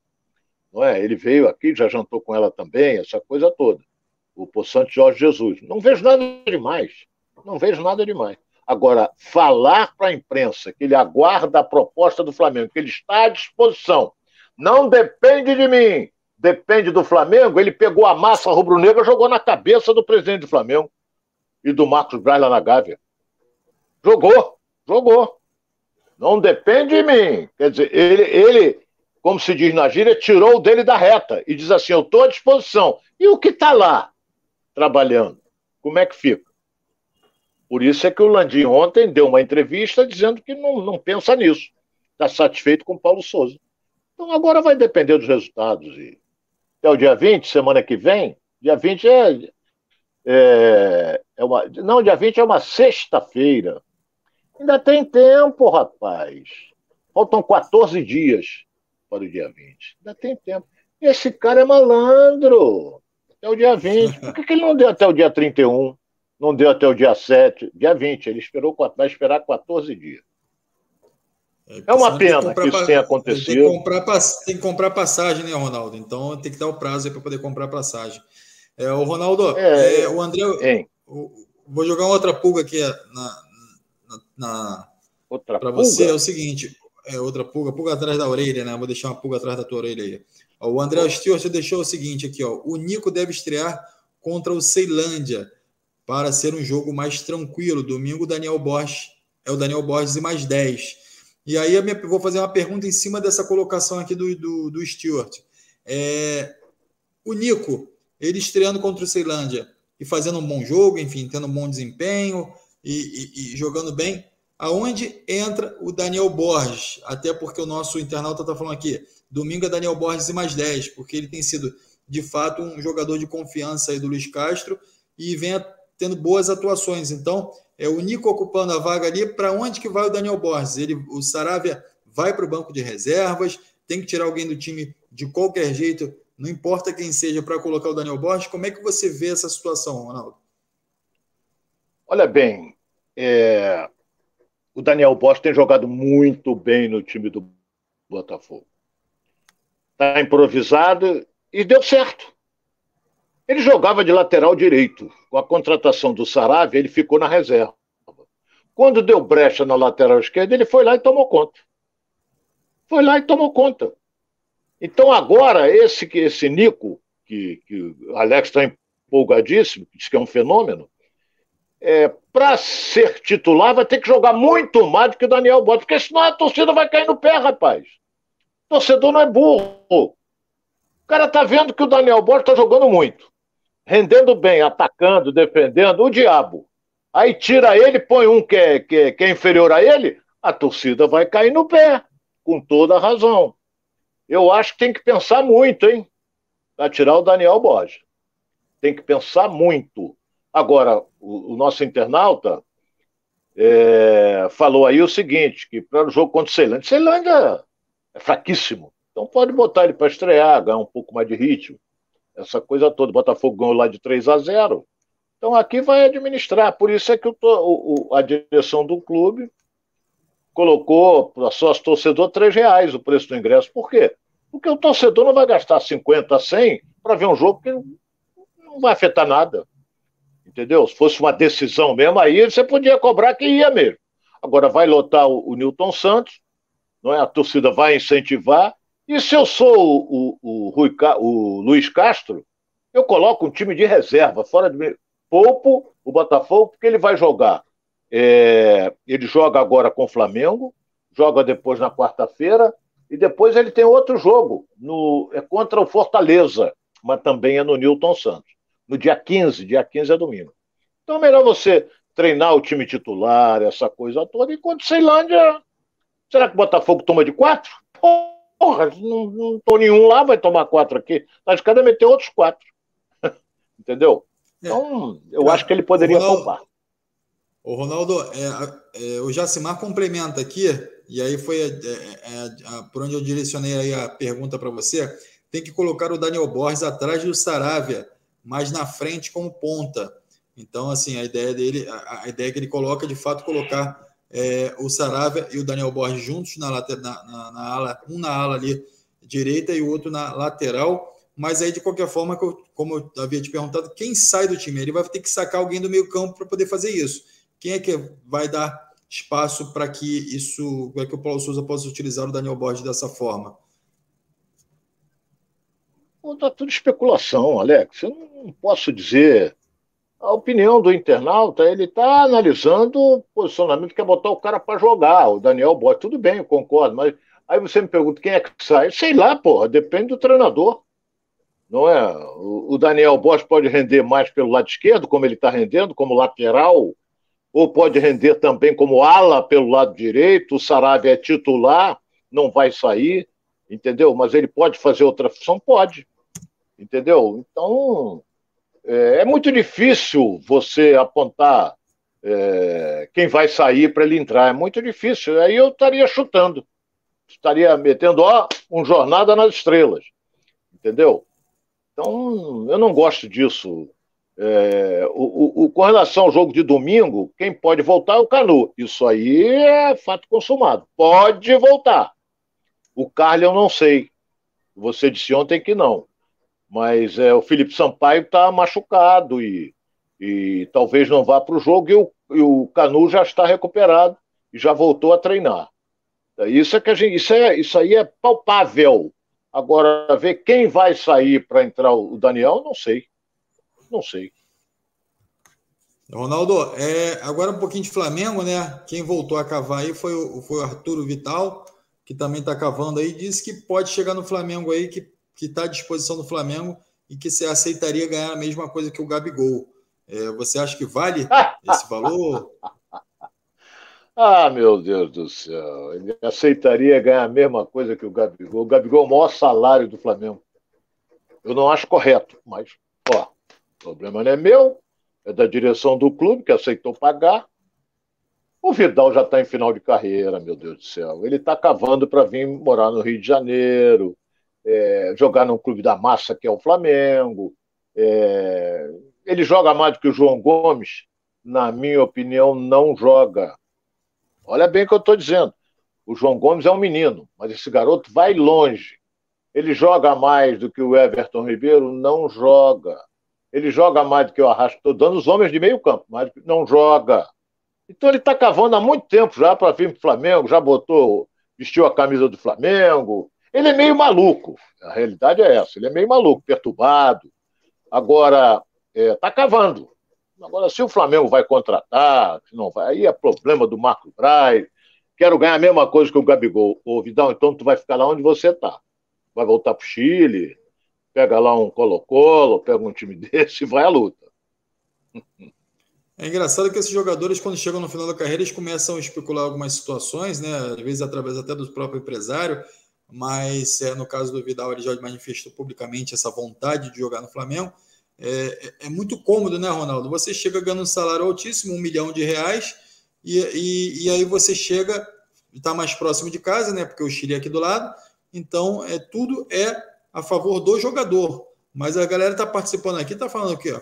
Não é? Ele veio aqui, já jantou com ela também, essa coisa toda. O Poçante Jorge Jesus. Não vejo nada demais. Não vejo nada demais. Agora, falar para a imprensa que ele aguarda a proposta do Flamengo, que ele está à disposição, não depende de mim, depende do Flamengo, ele pegou a massa rubro-negra jogou na cabeça do presidente do Flamengo e do Marcos Braz na Gávea. Jogou, jogou. Não depende de mim. Quer dizer, ele, ele como se diz na gíria, tirou o dele da reta e diz assim: eu estou à disposição. E o que está lá trabalhando? Como é que fica? Por isso é que o Landim ontem deu uma entrevista dizendo que não, não pensa nisso. Está satisfeito com o Paulo Souza. Então agora vai depender dos resultados. E até o dia 20, semana que vem, dia 20 é, é, é uma. Não, dia 20 é uma sexta-feira. Ainda tem tempo, rapaz. Faltam 14 dias para o dia 20. Ainda tem tempo. Esse cara é malandro. Até o dia 20. Por que, que ele não deu até o dia 31? não deu até o dia 7, dia 20, ele esperou, vai esperar 14 dias. É, é uma pena que, isso tenha acontecido. Tem que, comprar, tem que comprar passagem, né, Ronaldo? Então tem que dar o prazo para poder comprar passagem. É, o Ronaldo, é, é, o André, vou jogar outra pulga aqui na, na, para você. É o seguinte, é outra pulga, pulga atrás da orelha, né? Vou deixar uma pulga atrás da tua orelha aí. O André Stewart deixou o seguinte aqui, ó. O Nico deve estrear contra o Ceilândia para ser um jogo mais tranquilo. Domingo, Daniel Borges é o Daniel Borges e mais 10. E aí eu vou fazer uma pergunta em cima dessa colocação aqui do, do, do Stuart. É, o Nico, ele estreando contra o Ceilândia e fazendo um bom jogo, enfim, tendo um bom desempenho e, e, e jogando bem, aonde entra o Daniel Borges? Até porque o nosso internauta está falando aqui, domingo é Daniel Borges e mais 10, porque ele tem sido, de fato, um jogador de confiança aí do Luiz Castro e vem tendo boas atuações. Então, é o Nico ocupando a vaga ali. Para onde que vai o Daniel Borges? Ele, o Saravia vai para o banco de reservas, tem que tirar alguém do time de qualquer jeito, não importa quem seja, para colocar o Daniel Borges. Como é que você vê essa situação, Ronaldo? Olha bem, é... o Daniel Borges tem jogado muito bem no time do Botafogo. Está improvisado e deu certo. Ele jogava de lateral direito. Com a contratação do Saravia, ele ficou na reserva. Quando deu brecha na lateral esquerda, ele foi lá e tomou conta. Foi lá e tomou conta. Então agora, esse, esse Nico, que, que o Alex está empolgadíssimo, diz que é um fenômeno, é, para ser titular vai ter que jogar muito mais do que o Daniel Bota, porque senão a torcida vai cair no pé, rapaz. O torcedor não é burro. O cara tá vendo que o Daniel Borges está jogando muito rendendo bem, atacando, defendendo, o diabo. Aí tira ele, põe um que é, que, é, que é inferior a ele, a torcida vai cair no pé, com toda a razão. Eu acho que tem que pensar muito, hein? Para tirar o Daniel Borges. Tem que pensar muito. Agora, o, o nosso internauta é, falou aí o seguinte: que para o jogo contra o Ceilândia, Ceilândia é fraquíssimo. Então pode botar ele para estrear, ganhar um pouco mais de ritmo. Essa coisa toda. O Botafogo ganhou lá de 3 a 0. Então aqui vai administrar. Por isso é que o, a direção do clube colocou para sócio torcedor 3 reais o preço do ingresso. Por quê? Porque o torcedor não vai gastar 50, 100 para ver um jogo que não vai afetar nada. Entendeu? Se fosse uma decisão mesmo, aí você podia cobrar que ia mesmo. Agora vai lotar o, o Newton Santos, não é? a torcida vai incentivar. E se eu sou o, o, o, Rui, o Luiz Castro, eu coloco um time de reserva, fora de. Poupo o Botafogo, porque ele vai jogar. É, ele joga agora com o Flamengo, joga depois na quarta-feira, e depois ele tem outro jogo no, é contra o Fortaleza, mas também é no Newton Santos. No dia 15, dia 15 é domingo. Então é melhor você treinar o time titular, essa coisa toda, enquanto Ceilândia. Será que o Botafogo toma de quatro? Porra, não, não tô nenhum lá, vai tomar quatro aqui. Tá de cada meter outros quatro. Entendeu? É. Então, eu acho que ele poderia poupar. O Ronaldo, é, é, o Jacimar complementa aqui, e aí foi é, é, por onde eu direcionei aí a pergunta para você. Tem que colocar o Daniel Borges atrás do Saravia, mais na frente como ponta. Então, assim, a ideia dele, a, ideia que ele coloca, de fato, colocar é, o Saravia e o Daniel Borges juntos na, na, na, na, ala, um na ala ali direita e o outro na lateral. Mas aí, de qualquer forma, como eu havia te perguntado, quem sai do time? Ele vai ter que sacar alguém do meio campo para poder fazer isso. Quem é que vai dar espaço para que isso, para que o Paulo Souza possa utilizar o Daniel Borges dessa forma? Está tudo especulação, Alex. Eu não posso dizer. A opinião do internauta, ele está analisando o posicionamento, quer botar o cara para jogar, o Daniel Borges. Tudo bem, eu concordo, mas aí você me pergunta quem é que sai. Sei lá, porra, depende do treinador. Não é? O Daniel Borges pode render mais pelo lado esquerdo, como ele está rendendo, como lateral, ou pode render também como ala pelo lado direito. O Sarabia é titular, não vai sair, entendeu? Mas ele pode fazer outra função? Pode entendeu? Então, é, é muito difícil você apontar é, quem vai sair para ele entrar, é muito difícil. Aí eu estaria chutando, estaria metendo, ó, um Jornada nas Estrelas, entendeu? Então, eu não gosto disso. É, o, o, com relação ao jogo de domingo, quem pode voltar é o Canu. Isso aí é fato consumado. Pode voltar. O Carlos eu não sei. Você disse ontem que não. Mas é, o Felipe Sampaio está machucado e, e talvez não vá para o jogo e o, o Canu já está recuperado e já voltou a treinar. Isso é que gente, isso, é, isso aí é palpável. Agora, ver quem vai sair para entrar o Daniel, não sei. Não sei. Ronaldo, é, agora um pouquinho de Flamengo, né? Quem voltou a cavar aí foi o, foi o Arturo Vital, que também está cavando aí. Disse que pode chegar no Flamengo aí, que que está à disposição do Flamengo e que você aceitaria ganhar a mesma coisa que o Gabigol. É, você acha que vale esse valor? Ah, meu Deus do céu. Ele aceitaria ganhar a mesma coisa que o Gabigol. O Gabigol é o maior salário do Flamengo. Eu não acho correto, mas, ó, o problema não é meu, é da direção do clube que aceitou pagar. O Vidal já está em final de carreira, meu Deus do céu. Ele está cavando para vir morar no Rio de Janeiro é, jogar num clube da massa que é o Flamengo. É, ele joga mais do que o João Gomes? Na minha opinião, não joga. Olha bem o que eu estou dizendo. O João Gomes é um menino, mas esse garoto vai longe. Ele joga mais do que o Everton Ribeiro? Não joga. Ele joga mais do que o Arrasca. Estou dando os homens de meio campo, mas não joga. Então ele está cavando há muito tempo já para vir para o Flamengo, já botou, vestiu a camisa do Flamengo, ele é meio maluco, a realidade é essa, ele é meio maluco, perturbado. Agora, é, tá cavando. Agora, se o Flamengo vai contratar, se não vai, aí é problema do Marco Braz. Quero ganhar a mesma coisa que o Gabigol. Ô, Vidal, então tu vai ficar lá onde você tá. Vai voltar pro Chile, pega lá um Colo-Colo, pega um time desse e vai à luta. É engraçado que esses jogadores, quando chegam no final da carreira, eles começam a especular algumas situações, né? Às vezes através até do próprio empresário, mas é, no caso do Vidal, ele já manifestou publicamente essa vontade de jogar no Flamengo. É, é, é muito cômodo, né, Ronaldo? Você chega ganhando um salário altíssimo, um milhão de reais, e, e, e aí você chega, está mais próximo de casa, né? Porque o Chile é aqui do lado, então é tudo é a favor do jogador. Mas a galera está participando aqui, está falando aqui, ó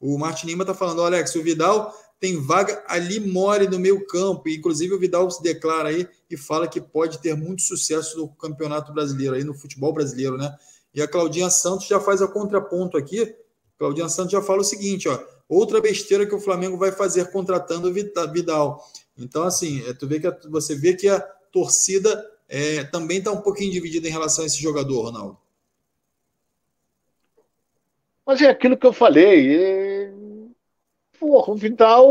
o Martin Lima está falando, Alex, o Vidal tem vaga ali more no meio campo. Inclusive, o Vidal se declara aí e fala que pode ter muito sucesso no campeonato brasileiro, aí no futebol brasileiro, né? E a Claudinha Santos já faz a contraponto aqui. Claudinha Santos já fala o seguinte, ó. Outra besteira que o Flamengo vai fazer contratando o Vidal. Então, assim, é, tu vê que a, você vê que a torcida é, também está um pouquinho dividida em relação a esse jogador, Ronaldo. Mas é aquilo que eu falei. É... Porra, o Vidal.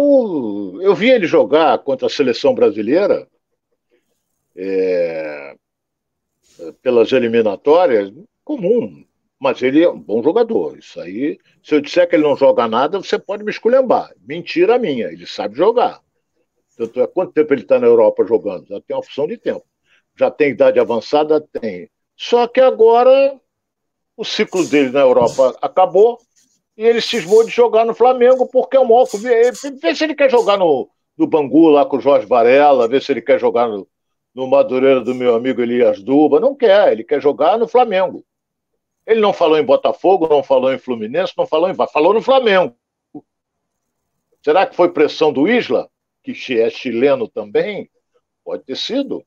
Eu vi ele jogar contra a seleção brasileira é... pelas eliminatórias, comum. Mas ele é um bom jogador. Isso aí, se eu disser que ele não joga nada, você pode me esculhambar. Mentira minha, ele sabe jogar. Tanto é quanto tempo ele está na Europa jogando? Já tem uma opção de tempo. Já tem idade avançada? Tem. Só que agora o ciclo dele na Europa acabou e ele cismou de jogar no Flamengo porque é um maior. Vê, se ele quer jogar no, no Bangu lá com o Jorge Varela, vê se ele quer jogar no, no Madureira do meu amigo Elias Duba. Não quer, ele quer jogar no Flamengo. Ele não falou em Botafogo, não falou em Fluminense, não falou em. Falou no Flamengo. Será que foi pressão do Isla, que é chileno também? Pode ter sido.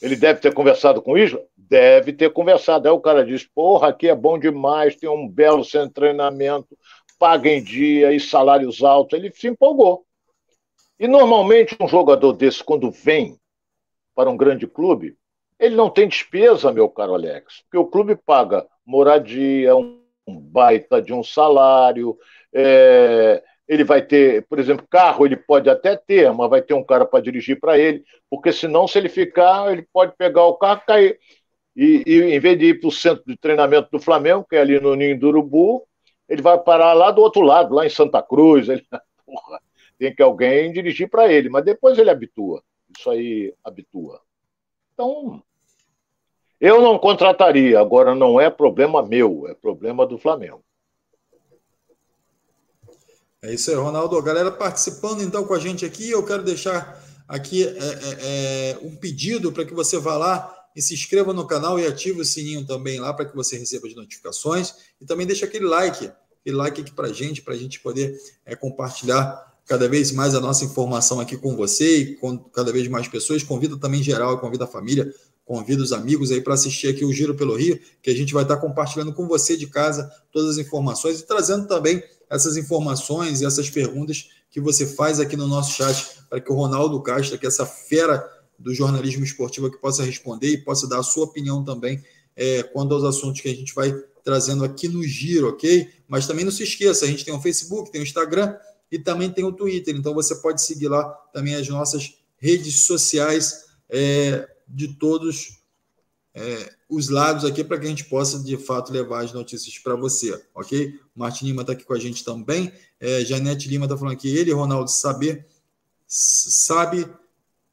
Ele deve ter conversado com o Isla? Deve ter conversado. Aí o cara diz: porra, aqui é bom demais, tem um belo centro de treinamento, paga em dia e salários altos. Ele se empolgou. E normalmente um jogador desse, quando vem para um grande clube, ele não tem despesa, meu caro Alex, porque o clube paga moradia, um baita de um salário, é, ele vai ter, por exemplo, carro ele pode até ter, mas vai ter um cara para dirigir para ele, porque senão, se ele ficar, ele pode pegar o carro e cair. E, e em vez de ir para o centro de treinamento do Flamengo, que é ali no Ninho do Urubu, ele vai parar lá do outro lado, lá em Santa Cruz. Ele, porra, tem que alguém dirigir para ele, mas depois ele habitua. Isso aí habitua. Então, eu não contrataria, agora não é problema meu, é problema do Flamengo. É isso aí, Ronaldo. Galera participando então com a gente aqui, eu quero deixar aqui é, é, é, um pedido para que você vá lá e se inscreva no canal e ative o sininho também lá para que você receba as notificações e também deixa aquele like, aquele like aqui para a gente, para a gente poder é, compartilhar cada vez mais a nossa informação aqui com você e com cada vez mais pessoas. Convida também geral, convida a família, convida os amigos aí para assistir aqui o Giro pelo Rio, que a gente vai estar compartilhando com você de casa todas as informações e trazendo também essas informações e essas perguntas que você faz aqui no nosso chat para que o Ronaldo Castro, que é essa fera do jornalismo esportivo, que possa responder e possa dar a sua opinião também é, quanto aos assuntos que a gente vai trazendo aqui no Giro, ok? Mas também não se esqueça, a gente tem o Facebook, tem o Instagram e também tem o Twitter, então você pode seguir lá também as nossas redes sociais é, de todos é, os lados aqui para que a gente possa, de fato, levar as notícias para você, ok? Martin Lima está aqui com a gente também. É, Janete Lima está falando que ele, Ronaldo, saber, sabe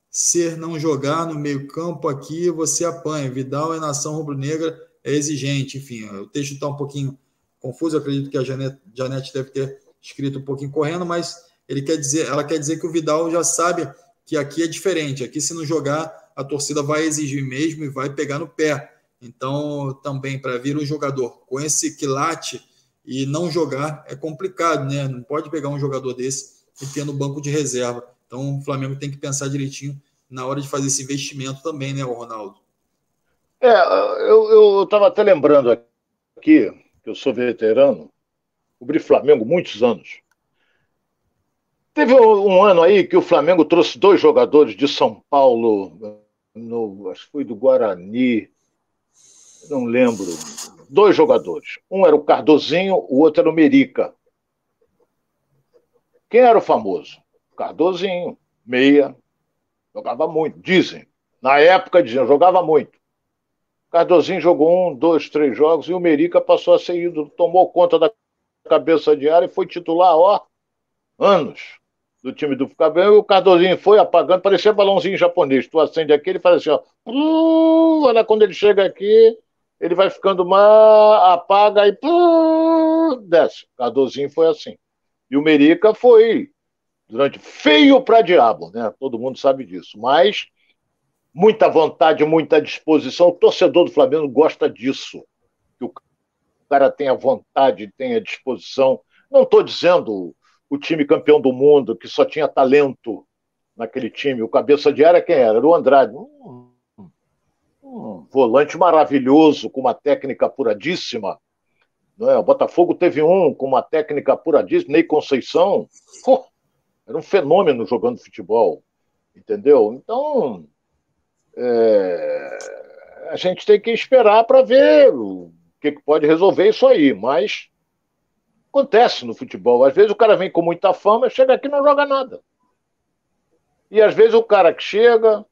ser não jogar no meio-campo aqui, você apanha. Vidal é nação rubro-negra, é exigente. Enfim, o texto está um pouquinho confuso. Eu acredito que a Janete, Janete deve ter escrito um pouquinho correndo, mas ele quer dizer, ela quer dizer que o Vidal já sabe que aqui é diferente. Aqui, se não jogar, a torcida vai exigir mesmo e vai pegar no pé. Então, também para vir um jogador com esse quilate e não jogar é complicado, né? Não pode pegar um jogador desse e ter no banco de reserva. Então, o Flamengo tem que pensar direitinho na hora de fazer esse investimento também, né, Ronaldo? É, eu estava até lembrando aqui, que eu sou veterano, cobri Flamengo muitos anos. Teve um ano aí que o Flamengo trouxe dois jogadores de São Paulo, no, acho que foi do Guarani, não lembro, dois jogadores. Um era o Cardozinho, o outro era o Merica. Quem era o famoso? Cardozinho, meia, jogava muito, dizem. Na época diziam, jogava muito. Cardozinho jogou um, dois, três jogos e o Merica passou a ser ídolo, tomou conta da cabeça de área e foi titular, ó, anos. Do time do Flamengo, o Cardozinho foi apagando, parecia balãozinho japonês. Tu acende aqui, ele faz assim, ó. olha, quando ele chega aqui, ele vai ficando má, apaga e desce. Cardozinho foi assim. E o Merica foi durante feio para diabo, né? Todo mundo sabe disso. Mas muita vontade, muita disposição. O torcedor do Flamengo gosta disso. Que o cara tenha vontade, tenha disposição. Não estou dizendo o time campeão do mundo, que só tinha talento naquele time. O cabeça de área quem era? Era o Andrade. Um, um volante maravilhoso, com uma técnica apuradíssima. Não é? O Botafogo teve um com uma técnica apuradíssima, Ney Conceição. Pô, era um fenômeno jogando futebol. Entendeu? Então, é, a gente tem que esperar para ver o que, que pode resolver isso aí. Mas Acontece no futebol. Às vezes o cara vem com muita fama, chega aqui e não joga nada. E às vezes o cara que chega,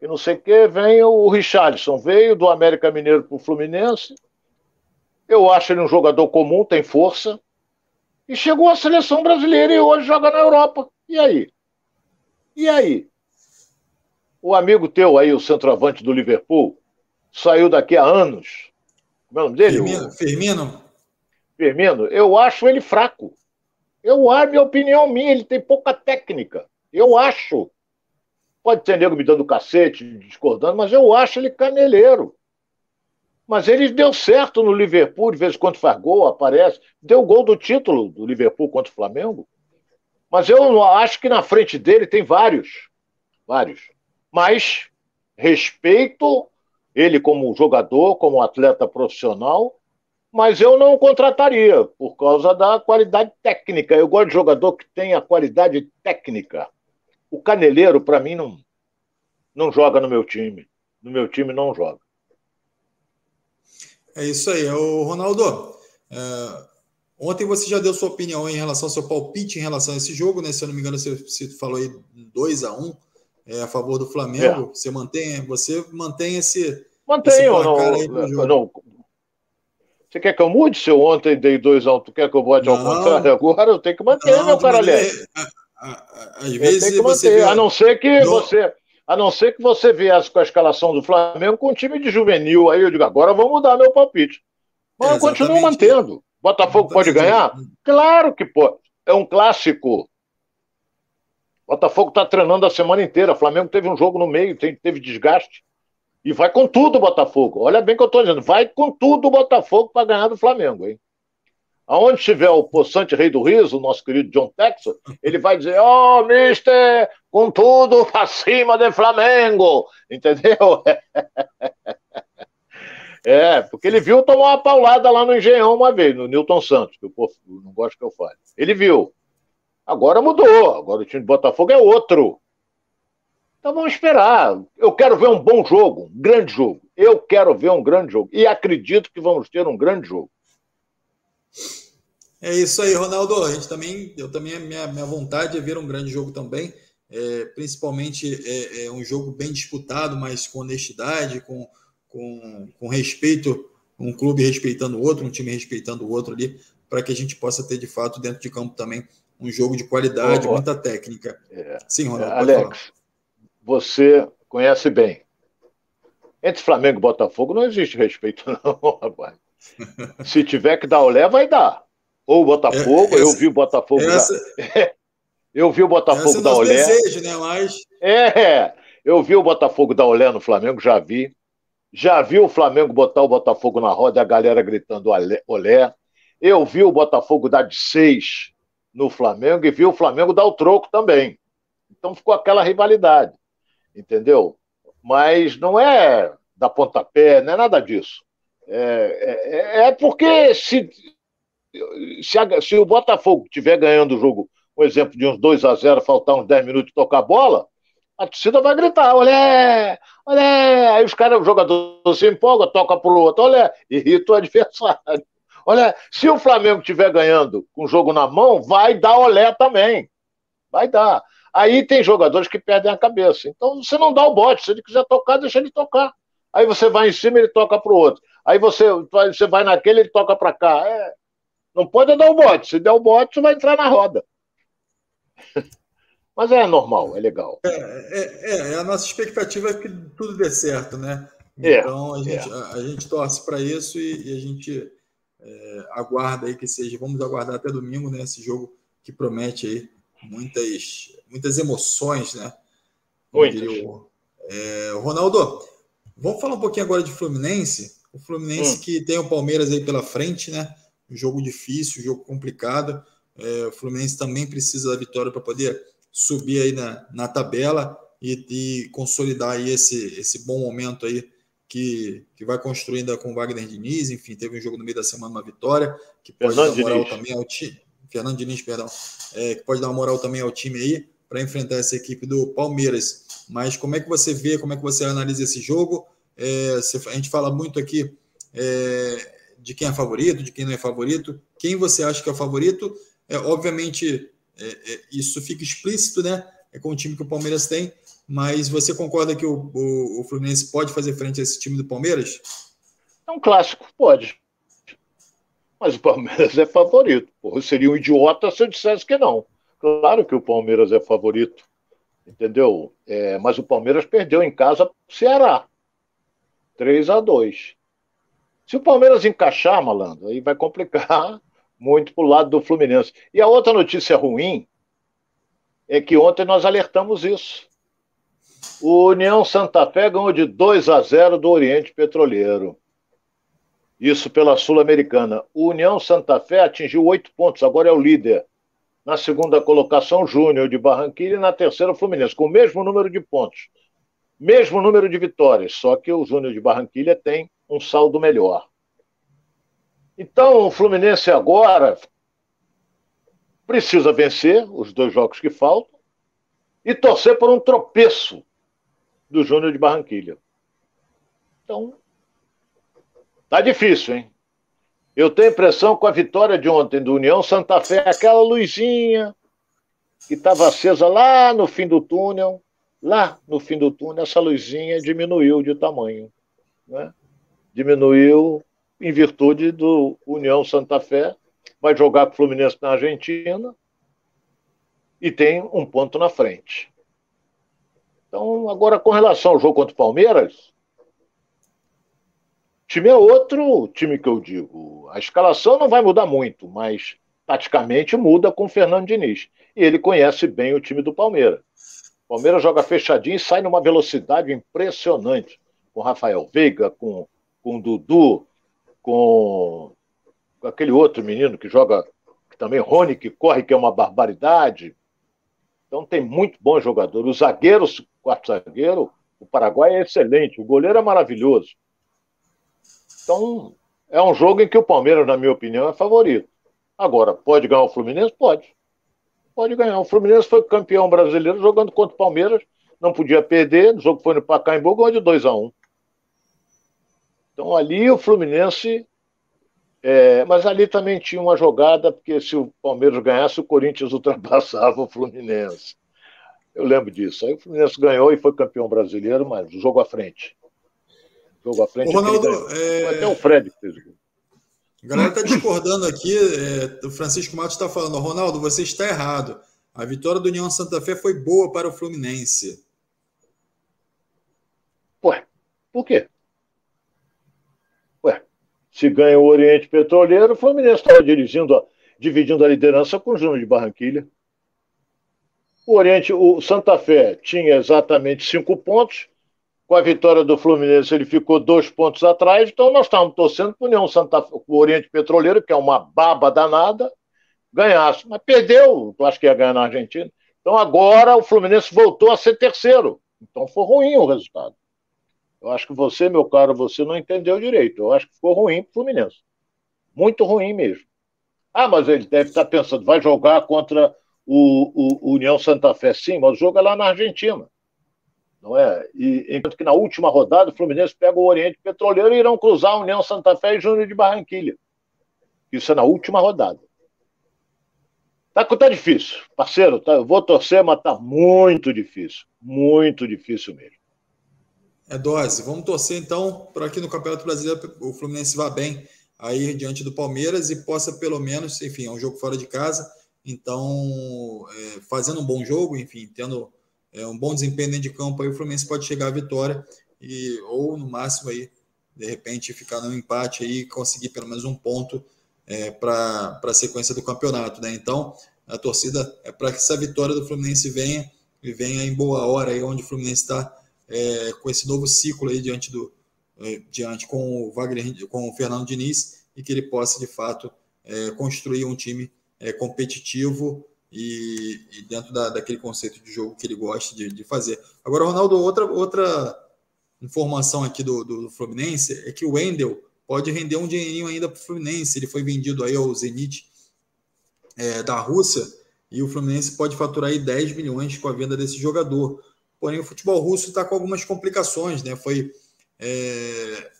e não sei o quê, vem o Richardson, veio do América Mineiro para o Fluminense. Eu acho ele um jogador comum, tem força. E chegou à seleção brasileira e hoje joga na Europa. E aí? E aí? O amigo teu aí, o centroavante do Liverpool, saiu daqui há anos. Como é o nome dele? Firmino. Firmino. Firmino, eu acho ele fraco. Eu acho, minha opinião minha, ele tem pouca técnica. Eu acho. Pode ter nego me dando cacete, discordando, mas eu acho ele caneleiro. Mas ele deu certo no Liverpool, de vez em quando faz gol, aparece. Deu gol do título do Liverpool contra o Flamengo. Mas eu acho que na frente dele tem vários. Vários. Mas respeito ele como jogador, como atleta profissional, mas eu não contrataria por causa da qualidade técnica. Eu gosto de jogador que tenha qualidade técnica. O Caneleiro, para mim, não, não joga no meu time. No meu time não joga. É isso aí. O Ronaldo, é, ontem você já deu sua opinião em relação ao seu palpite em relação a esse jogo, né? Se eu não me engano, você, você falou aí 2 a 1 um, é, a favor do Flamengo. É. Você mantém, você mantém esse. Mantenho, não, não, você quer que eu mude se eu ontem dei dois a um? Tu quer que eu bote ao contrário agora? Eu tenho que manter, não, meu cara Às vezes você vê... A não ser que você. A não ser que você viesse com a escalação do Flamengo com um time de juvenil. Aí eu digo, agora eu vou mudar meu palpite. Mas é, eu continuo mantendo. Botafogo pode ganhar? Claro que pode. É um clássico. Botafogo está treinando a semana inteira. Flamengo teve um jogo no meio, teve desgaste. E vai com tudo o Botafogo. Olha bem o que eu estou dizendo. Vai com tudo o Botafogo para ganhar do Flamengo, hein? Aonde estiver o possante rei do riso, o nosso querido John Texas, ele vai dizer: Ó, oh, mister, com tudo para cima do Flamengo. Entendeu? É, porque ele viu tomar uma paulada lá no Engenhão uma vez, no Newton Santos, que o povo não gosta que eu fale. Ele viu. Agora mudou. Agora o time do Botafogo é outro. Então vamos esperar. Eu quero ver um bom jogo, um grande jogo. Eu quero ver um grande jogo. E acredito que vamos ter um grande jogo. É isso aí, Ronaldo. A gente também, eu também, minha, minha vontade é ver um grande jogo também. É, principalmente é, é, um jogo bem disputado, mas com honestidade, com, com, com respeito, um clube respeitando o outro, um time respeitando o outro ali, para que a gente possa ter de fato dentro de campo também um jogo de qualidade, oh, muita técnica. É. Sim, Ronaldo. Alex, você conhece bem. Entre Flamengo e Botafogo não existe respeito, não, rapaz. Se tiver que dar olé, vai dar. Ou o Botafogo, é, essa, eu vi o Botafogo essa, dar... Eu vi o Botafogo é dar olé. Desejo, né, mas... É, eu vi o Botafogo dar olé no Flamengo, já vi. Já vi o Flamengo botar o Botafogo na roda e a galera gritando olé. Eu vi o Botafogo dar de seis no Flamengo e vi o Flamengo dar o troco também. Então ficou aquela rivalidade entendeu? Mas não é da pontapé, não é nada disso. É, é, é porque se, se, a, se, o Botafogo estiver ganhando o jogo, um exemplo de uns 2 a 0 faltar uns 10 minutos de tocar a bola, a torcida vai gritar, olé, olé. Aí os caras, o jogador se empolga, toca pro outro, olé, irrita o adversário. Olha, se o Flamengo estiver ganhando com o jogo na mão, vai dar olé também. Vai dar. Aí tem jogadores que perdem a cabeça. Então você não dá o bote. Se ele quiser tocar, deixa ele tocar. Aí você vai em cima, ele toca para o outro. Aí você, você vai naquele, ele toca para cá. É, não pode dar o bote. Se der o bote, você vai entrar na roda. Mas é normal, é legal. É, é, é, a nossa expectativa é que tudo dê certo, né? Então a gente, a, a, gente torce para isso e, e, a gente aguarda aí que seja. Vamos aguardar até domingo, né? Esse jogo que promete aí muitas, muitas emoções, né? Muitas. É, Ronaldo, vamos falar um pouquinho agora de Fluminense. O Fluminense hum. que tem o Palmeiras aí pela frente, né? Um jogo difícil, um jogo complicado. É, o Fluminense também precisa da vitória para poder subir aí na, na tabela e, e, consolidar aí esse, esse bom momento aí que, que vai construindo com o Wagner Diniz. Enfim, teve um jogo no meio da semana, uma vitória, que pode Fernando dar moral Diniz. também ao time. Fernando Diniz, perdão, é, que pode dar moral também ao time aí para enfrentar essa equipe do Palmeiras. Mas como é que você vê, como é que você analisa esse jogo? É, a gente fala muito aqui é, de quem é favorito, de quem não é favorito. Quem você acha que é o favorito? É, obviamente, é, é, isso fica explícito, né? É com o time que o Palmeiras tem, mas você concorda que o, o, o Fluminense pode fazer frente a esse time do Palmeiras? É um clássico, pode. Mas o Palmeiras é favorito. Porra, seria um idiota se eu dissesse que não. Claro que o Palmeiras é favorito, entendeu? É, mas o Palmeiras perdeu em casa para o Ceará. 3 a 2 Se o Palmeiras encaixar, malandro, aí vai complicar muito para o lado do Fluminense. E a outra notícia ruim é que ontem nós alertamos isso. O União Santa Fé ganhou de 2 a 0 do Oriente Petroleiro. Isso pela Sul-Americana. O União Santa Fé atingiu oito pontos, agora é o líder. Na segunda colocação, Júnior de Barranquilla. E na terceira, Fluminense, com o mesmo número de pontos. Mesmo número de vitórias, só que o Júnior de Barranquilla tem um saldo melhor. Então, o Fluminense agora precisa vencer os dois jogos que faltam e torcer por um tropeço do Júnior de Barranquilha. Então, tá difícil, hein? Eu tenho impressão com a vitória de ontem do União Santa Fé, aquela luzinha que estava acesa lá no fim do túnel, lá no fim do túnel, essa luzinha diminuiu de tamanho. Né? Diminuiu em virtude do União Santa Fé, vai jogar com o Fluminense na Argentina e tem um ponto na frente. Então, agora com relação ao jogo contra o Palmeiras, time é outro time que eu digo. A escalação não vai mudar muito, mas taticamente muda com o Fernando Diniz. E ele conhece bem o time do Palmeiras. O Palmeiras joga fechadinho e sai numa velocidade impressionante. Com Rafael Veiga, com, com Dudu, com, aquele outro menino que joga que também, Rony, que corre, que é uma barbaridade. Então tem muito bom jogador. O zagueiro, o quarto zagueiro, o Paraguai é excelente, o goleiro é maravilhoso. Então é um jogo em que o Palmeiras, na minha opinião, é favorito. Agora, pode ganhar o Fluminense? Pode. Pode ganhar. O Fluminense foi campeão brasileiro jogando contra o Palmeiras, não podia perder. O jogo foi no Pacaembu, ganhou de 2 a 1 um. Então ali o Fluminense. É, mas ali também tinha uma jogada, porque se o Palmeiras ganhasse, o Corinthians ultrapassava o Fluminense. Eu lembro disso. Aí o Fluminense ganhou e foi campeão brasileiro, mas jogo à frente. Jogo à frente. O Ronaldo, é... Até o Fred fez o A galera está discordando aqui. É, o Francisco Matos está falando, Ronaldo, você está errado. A vitória do União Santa Fé foi boa para o Fluminense. Ué, por quê? Se ganha o Oriente Petroleiro, o Fluminense estava dirigindo, dividindo a liderança com o Júnior de Barranquilha. O Oriente, o Santa Fé tinha exatamente cinco pontos. Com a vitória do Fluminense, ele ficou dois pontos atrás. Então, nós estávamos torcendo para o União Santa o Oriente Petroleiro, que é uma baba danada, ganhasse. Mas perdeu, eu acho que ia ganhar na Argentina. Então, agora o Fluminense voltou a ser terceiro. Então, foi ruim o resultado. Eu acho que você, meu caro, você não entendeu direito. Eu acho que ficou ruim para o Fluminense. Muito ruim mesmo. Ah, mas ele deve estar pensando, vai jogar contra o, o, o União Santa Fé. Sim, mas é lá na Argentina. Não é? E, enquanto que na última rodada o Fluminense pega o Oriente Petroleiro e irão cruzar a União Santa Fé e Júnior de Barranquilha. Isso é na última rodada. Tá, tá difícil, parceiro. Tá, eu vou torcer, mas tá muito difícil. Muito difícil mesmo. É dose. Vamos torcer então para que no Campeonato Brasileiro o Fluminense vá bem aí diante do Palmeiras e possa pelo menos, enfim, é um jogo fora de casa, Então, é, fazendo um bom jogo, enfim, tendo é, um bom desempenho dentro de campo, aí o Fluminense pode chegar à vitória e ou no máximo aí de repente ficar no empate aí e conseguir pelo menos um ponto é, para a sequência do campeonato, né? Então a torcida é para que essa vitória do Fluminense venha e venha em boa hora aí onde o Fluminense está é, com esse novo ciclo aí diante do é, diante com o Wagner, com o Fernando Diniz e que ele possa de fato é, construir um time é, competitivo e, e dentro da, daquele conceito de jogo que ele gosta de, de, fazer. Agora, Ronaldo, outra, outra informação aqui do, do, Fluminense é que o Wendel pode render um dinheirinho ainda para o Fluminense. Ele foi vendido aí ao Zenit é, da Rússia e o Fluminense pode faturar aí 10 milhões com a venda desse jogador. Porém, o futebol russo está com algumas complicações, né? Foi, é,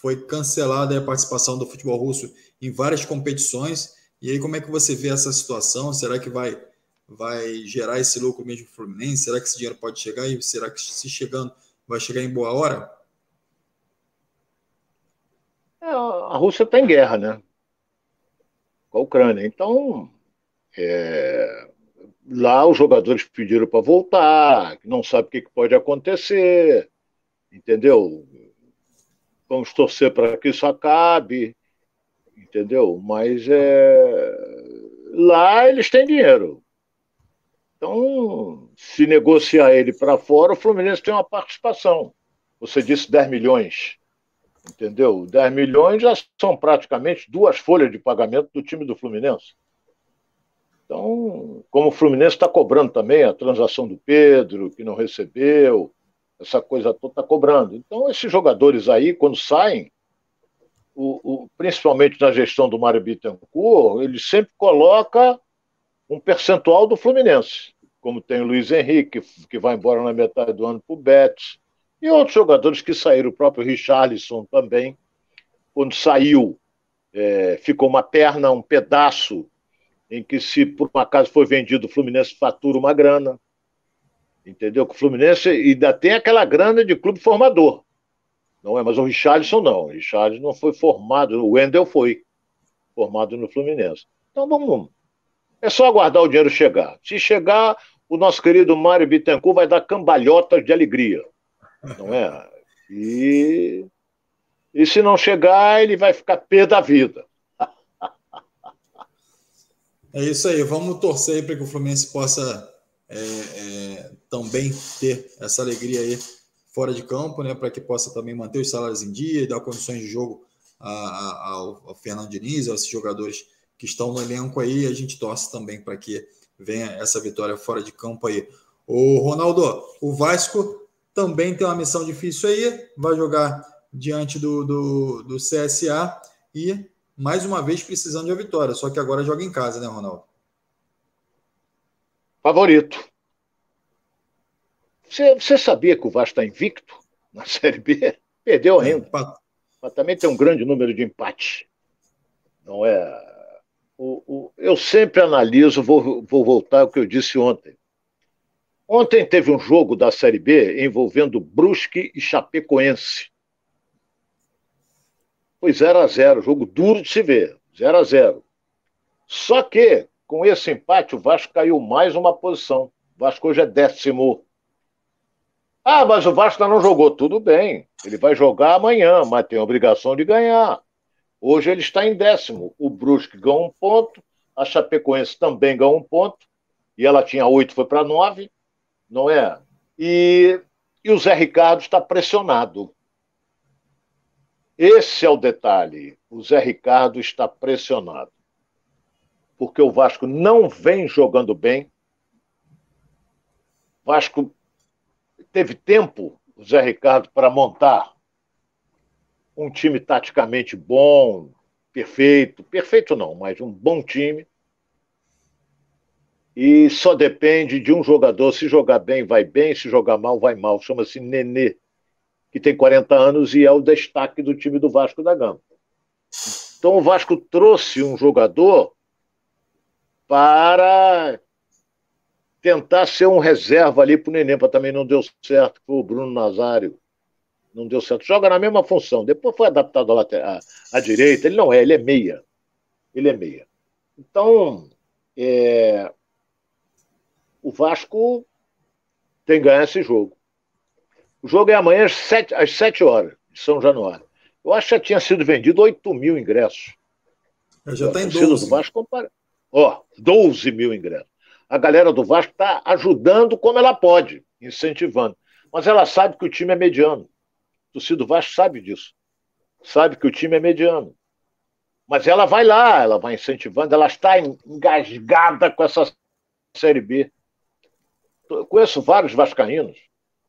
foi cancelada a participação do futebol russo em várias competições e aí, como é que você vê essa situação? Será que vai, vai gerar esse lucro mesmo para o Fluminense? Será que esse dinheiro pode chegar? E será que se chegando, vai chegar em boa hora? É, a Rússia está em guerra, né? Com a Ucrânia. Então, é, lá os jogadores pediram para voltar, não sabe o que, que pode acontecer, entendeu? Vamos torcer para que isso acabe entendeu? Mas é... lá eles têm dinheiro. Então, se negociar ele para fora, o Fluminense tem uma participação. Você disse 10 milhões, entendeu? 10 milhões já são praticamente duas folhas de pagamento do time do Fluminense. Então, como o Fluminense está cobrando também a transação do Pedro, que não recebeu, essa coisa toda está cobrando. Então, esses jogadores aí, quando saem, o, o, principalmente na gestão do Mário Bittencourt, ele sempre coloca um percentual do Fluminense, como tem o Luiz Henrique, que vai embora na metade do ano para o Betis, e outros jogadores que saíram, o próprio Richarlison também, quando saiu, é, ficou uma perna, um pedaço, em que se por um acaso foi vendido, o Fluminense fatura uma grana, entendeu? Que o Fluminense ainda tem aquela grana de clube formador, não é, mas o Richarlison não. O Richarlison não foi formado, o Wendel foi formado no Fluminense. Então vamos. É só aguardar o dinheiro chegar. Se chegar, o nosso querido Mário Bittencourt vai dar cambalhotas de alegria. Não é? E, e se não chegar, ele vai ficar pé da vida. É isso aí. Vamos torcer para que o Fluminense possa é, é, também ter essa alegria aí fora de campo, né, para que possa também manter os salários em dia e dar condições de jogo a, a, ao, Fernando Diniz, a esses jogadores que estão no elenco aí. A gente torce também para que venha essa vitória fora de campo aí. O Ronaldo, o Vasco também tem uma missão difícil aí, vai jogar diante do, do, do CSA e mais uma vez precisando de uma vitória, só que agora joga em casa, né, Ronaldo? Favorito. Você, sabia que o Vasco está invicto na Série B? Perdeu ainda. É, mas também tem um grande número de empates. Não é. O, o, eu sempre analiso, vou, vou voltar ao que eu disse ontem. Ontem teve um jogo da Série B envolvendo Brusque e Chapecoense. Foi 0 a 0 jogo duro de se ver, 0 a 0 Só que, com esse empate, o Vasco caiu mais uma posição. O Vasco hoje é décimo. Ah, mas o Vasco não jogou. Tudo bem, ele vai jogar amanhã, mas tem a obrigação de ganhar. Hoje ele está em décimo. O Brusque ganhou um ponto, a Chapecoense também ganhou um ponto, e ela tinha oito, foi para nove, não é? E, e o Zé Ricardo está pressionado. Esse é o detalhe. O Zé Ricardo está pressionado. Porque o Vasco não vem jogando bem. Vasco teve tempo, o Zé Ricardo, para montar um time taticamente bom, perfeito, perfeito não, mas um bom time. E só depende de um jogador. Se jogar bem, vai bem, se jogar mal, vai mal. Chama-se Nenê, que tem 40 anos e é o destaque do time do Vasco da Gama. Então o Vasco trouxe um jogador para tentar ser um reserva ali pro Neném, para também não deu certo, foi o Bruno Nazário. Não deu certo. Joga na mesma função. Depois foi adaptado à, à, à direita. Ele não é, ele é meia. Ele é meia. Então, é, o Vasco tem que ganhar esse jogo. O jogo é amanhã às 7, às 7 horas de São Januário. Eu acho que já tinha sido vendido 8 mil ingressos. Já está em 12. Do Vasco compara... Ó, 12 mil ingressos. A galera do Vasco está ajudando como ela pode, incentivando. Mas ela sabe que o time é mediano. O torcida do Vasco sabe disso. Sabe que o time é mediano. Mas ela vai lá, ela vai incentivando, ela está engasgada com essa Série B. Eu conheço vários vascaínos,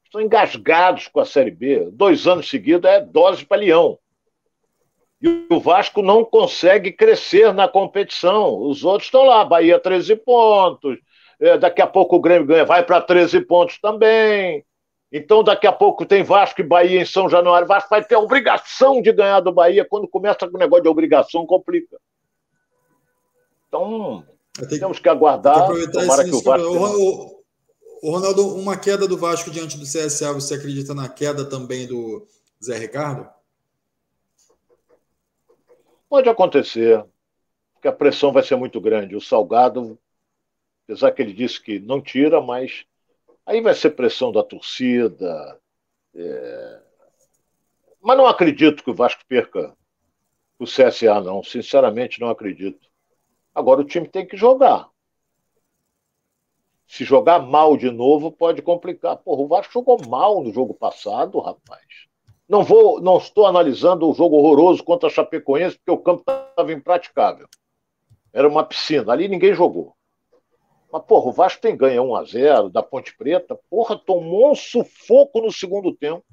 estão engasgados com a Série B. Dois anos seguidos é dose para leão. E o Vasco não consegue crescer na competição. Os outros estão lá, Bahia 13 pontos, daqui a pouco o Grêmio ganha, vai para 13 pontos também. Então, daqui a pouco tem Vasco e Bahia em São Januário. Vasco vai ter a obrigação de ganhar do Bahia. Quando começa com o negócio de obrigação, complica. Então, temos que aguardar. Que tomara que o Vasco. O, o, Ronaldo, uma queda do Vasco diante do CSA, você acredita na queda também do Zé Ricardo? Pode acontecer, porque a pressão vai ser muito grande. O Salgado, apesar que ele disse que não tira, mas Aí vai ser pressão da torcida. É... Mas não acredito que o Vasco perca o CSA, não. Sinceramente, não acredito. Agora o time tem que jogar. Se jogar mal de novo, pode complicar. Porra, o Vasco jogou mal no jogo passado, rapaz. Não vou, não estou analisando o jogo horroroso contra a Chapecoense, porque o campo estava impraticável. Era uma piscina. Ali ninguém jogou. Mas, porra, o Vasco tem ganha 1 a 0 da Ponte Preta. Porra, tomou um sufoco no segundo tempo.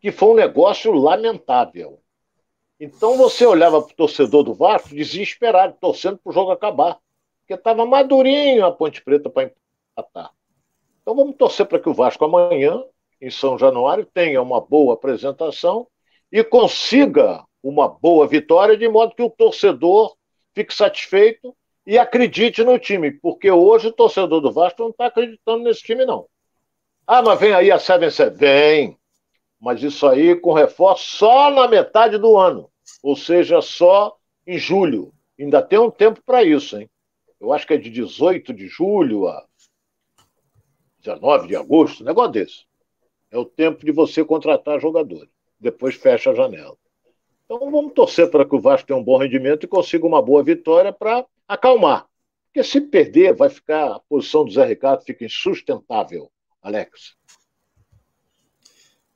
Que foi um negócio lamentável. Então você olhava para o torcedor do Vasco desesperado, torcendo para o jogo acabar. Porque estava madurinho a Ponte Preta para empatar. Então vamos torcer para que o Vasco amanhã, em São Januário, tenha uma boa apresentação e consiga uma boa vitória, de modo que o torcedor fique satisfeito e acredite no time, porque hoje o torcedor do Vasco não está acreditando nesse time, não. Ah, mas vem aí a 7 Vem, mas isso aí com reforço só na metade do ano, ou seja, só em julho. Ainda tem um tempo para isso, hein? Eu acho que é de 18 de julho a 19 de agosto, um negócio desse. É o tempo de você contratar jogadores. Depois fecha a janela. Então vamos torcer para que o Vasco tenha um bom rendimento e consiga uma boa vitória para acalmar. Porque se perder, vai ficar, a posição do Zé Ricardo fica insustentável, Alex.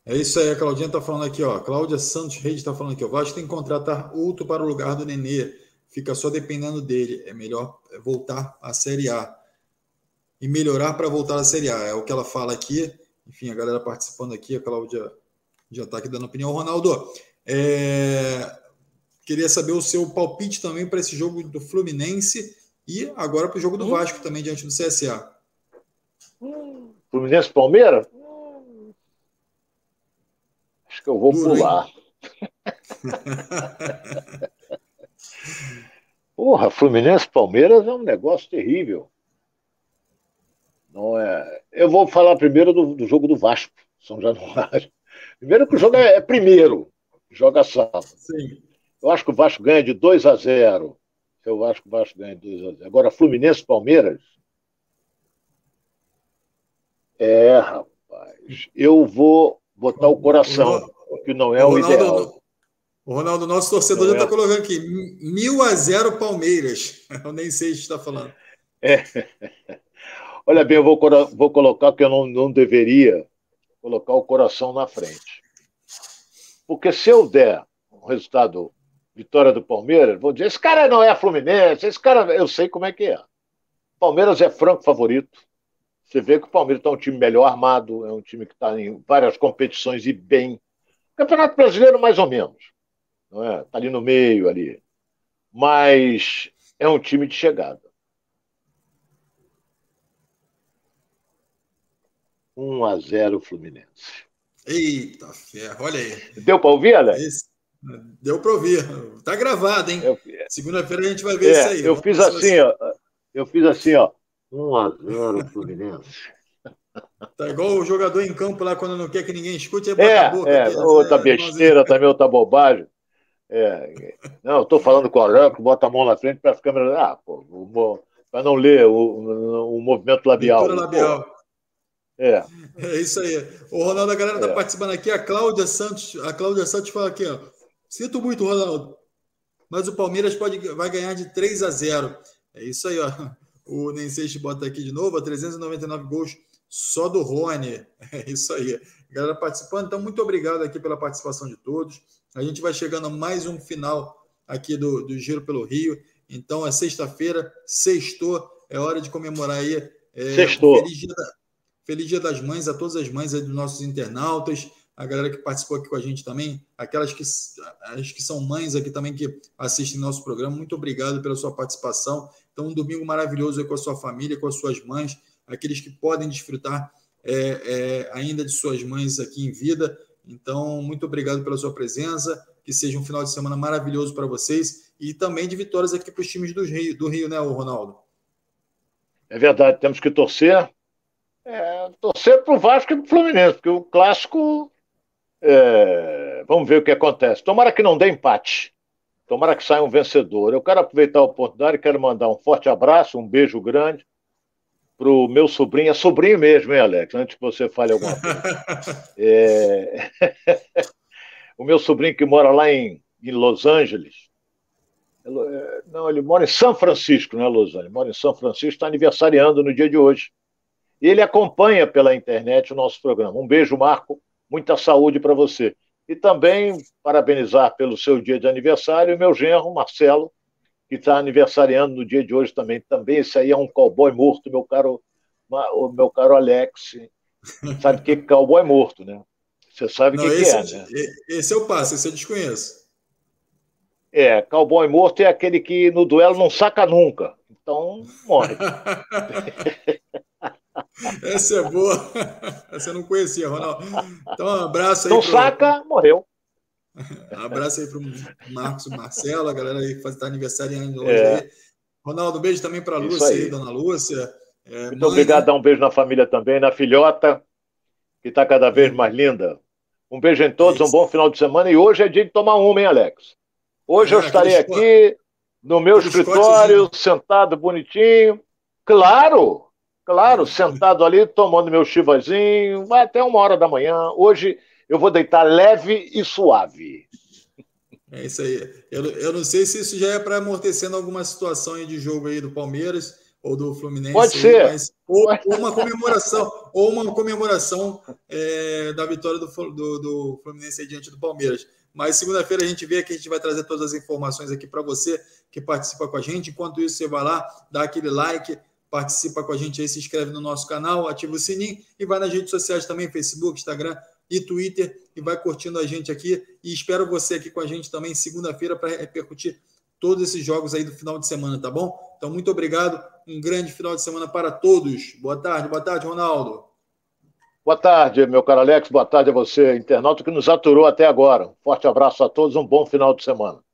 É isso aí, a Claudinha está falando aqui, ó. Cláudia Santos Reis está falando aqui, ó. Vasco tem que contratar outro para o lugar do Nenê. Fica só dependendo dele. É melhor voltar à Série A. E melhorar para voltar à Série A. É o que ela fala aqui. Enfim, a galera participando aqui, a Cláudia já está aqui dando opinião. Ronaldo, é... Queria saber o seu palpite também para esse jogo do Fluminense e agora para o jogo do hum. Vasco também diante do CSA. Fluminense Palmeiras? Acho que eu vou Duro, pular. Porra, Fluminense Palmeiras é um negócio terrível. Não é. Eu vou falar primeiro do, do jogo do Vasco, São Januário. Primeiro que o jogo é, é primeiro, joga sábado. Sim. Eu acho que o Vasco ganha de 2 a 0. Eu acho que o Vasco ganha de 2 a 0. Agora, Fluminense Palmeiras. É, rapaz. Eu vou botar o coração, que não é o, Ronaldo, ideal. O Ronaldo, nosso torcedor, já está é... colocando aqui: mil a zero Palmeiras. Eu nem sei se está falando. É. Olha bem, eu vou, vou colocar que eu não, não deveria colocar o coração na frente. Porque se eu der um resultado vitória do Palmeiras, vão dizer: esse cara não é Fluminense, esse cara. Eu sei como é que é. Palmeiras é franco favorito. Você vê que o Palmeiras está um time melhor armado, é um time que está em várias competições e bem. Campeonato Brasileiro, mais ou menos. Não é? Está ali no meio ali. Mas é um time de chegada. 1 a 0 Fluminense. Eita ferro, olha aí. Deu para ouvir, Alex? Esse... Deu para ouvir. Tá gravado, hein? Segunda-feira a gente vai ver é, isso aí. Eu fiz assim, ó. Eu fiz assim, ó. 1 a 0 Fluminense. Tá igual o jogador em campo lá quando não quer que ninguém escute, é, é, boca, é outra besteira também, outra bobagem. É, não, eu estou falando com o Aranco, bota a mão na frente para as câmeras. Ah, pô, para não ler o, o, movimento labial. Labial. É. É isso aí. O Ronaldo, a galera está é. participando aqui. A Cláudia Santos, a Cláudia Santos fala aqui, ó. Sinto muito, Ronaldo. Mas o Palmeiras pode, vai ganhar de 3 a 0. É isso aí, ó. O Nenseixe bota aqui de novo, 399 gols só do Rony. É isso aí. Galera participando. Então, muito obrigado aqui pela participação de todos. A gente vai chegando a mais um final aqui do, do Giro pelo Rio. Então, é sexta-feira, sextou. É hora de comemorar aí. É, sextou. Feliz dia, da, feliz dia das Mães a todas as mães dos nossos internautas a galera que participou aqui com a gente também, aquelas que, as que são mães aqui também que assistem nosso programa, muito obrigado pela sua participação. Então, um domingo maravilhoso com a sua família, com as suas mães, aqueles que podem desfrutar é, é, ainda de suas mães aqui em vida. Então, muito obrigado pela sua presença, que seja um final de semana maravilhoso para vocês e também de vitórias aqui para os times do Rio, do Rio, né, Ronaldo? É verdade, temos que torcer. É, torcer para o Vasco e para o Fluminense, porque o clássico é, vamos ver o que acontece. Tomara que não dê empate. Tomara que saia um vencedor. Eu quero aproveitar a oportunidade e quero mandar um forte abraço, um beijo grande para o meu sobrinho. É sobrinho mesmo, hein, Alex? Antes que você fale alguma coisa. É... o meu sobrinho que mora lá em, em Los Angeles. É, não, ele mora em São Francisco, não é Los Angeles? Ele mora em São Francisco, está aniversariando no dia de hoje. E ele acompanha pela internet o nosso programa. Um beijo, Marco muita saúde para você. E também parabenizar pelo seu dia de aniversário o meu genro, Marcelo, que está aniversariando no dia de hoje também. Também esse aí é um cowboy morto, meu caro, o meu caro Alex. Sabe o que é cowboy morto, né? Você sabe o que, que, é, né? Esse eu passo, esse eu desconheço. É, cowboy morto é aquele que no duelo não saca nunca. Então, morre. Essa é boa. Essa eu não conhecia, Ronaldo. Então, um abraço aí. Não pro... saca, morreu. Um abraço aí para o Marcos Marcelo, a galera aí que faz tá aniversariando hoje é. Ronaldo, um beijo também para a Lúcia aí. aí, dona Lúcia. É, Muito mãe, obrigado, né? dar um beijo na família também, na filhota, que está cada vez mais linda. Um beijo em todos, um bom final de semana. E hoje é dia de tomar uma, hein, Alex? Hoje é, eu estarei aqui no meu escritório, sentado bonitinho. Claro, Claro, sentado ali, tomando meu chivazinho, vai até uma hora da manhã. Hoje eu vou deitar leve e suave. É isso aí. Eu, eu não sei se isso já é para amortecendo alguma situação aí de jogo aí do Palmeiras ou do Fluminense. Pode ser. Mas, ou, ou, uma comemoração, ou uma comemoração é, da vitória do, do, do Fluminense aí diante do Palmeiras. Mas segunda-feira a gente vê que a gente vai trazer todas as informações aqui para você que participa com a gente. Enquanto isso, você vai lá, dá aquele like, participa com a gente aí, se inscreve no nosso canal, ativa o sininho e vai nas redes sociais também, Facebook, Instagram e Twitter, e vai curtindo a gente aqui. E espero você aqui com a gente também segunda-feira para repercutir todos esses jogos aí do final de semana, tá bom? Então, muito obrigado. Um grande final de semana para todos. Boa tarde, boa tarde, Ronaldo. Boa tarde, meu caro Alex. Boa tarde a você, internauta que nos aturou até agora. Um forte abraço a todos, um bom final de semana.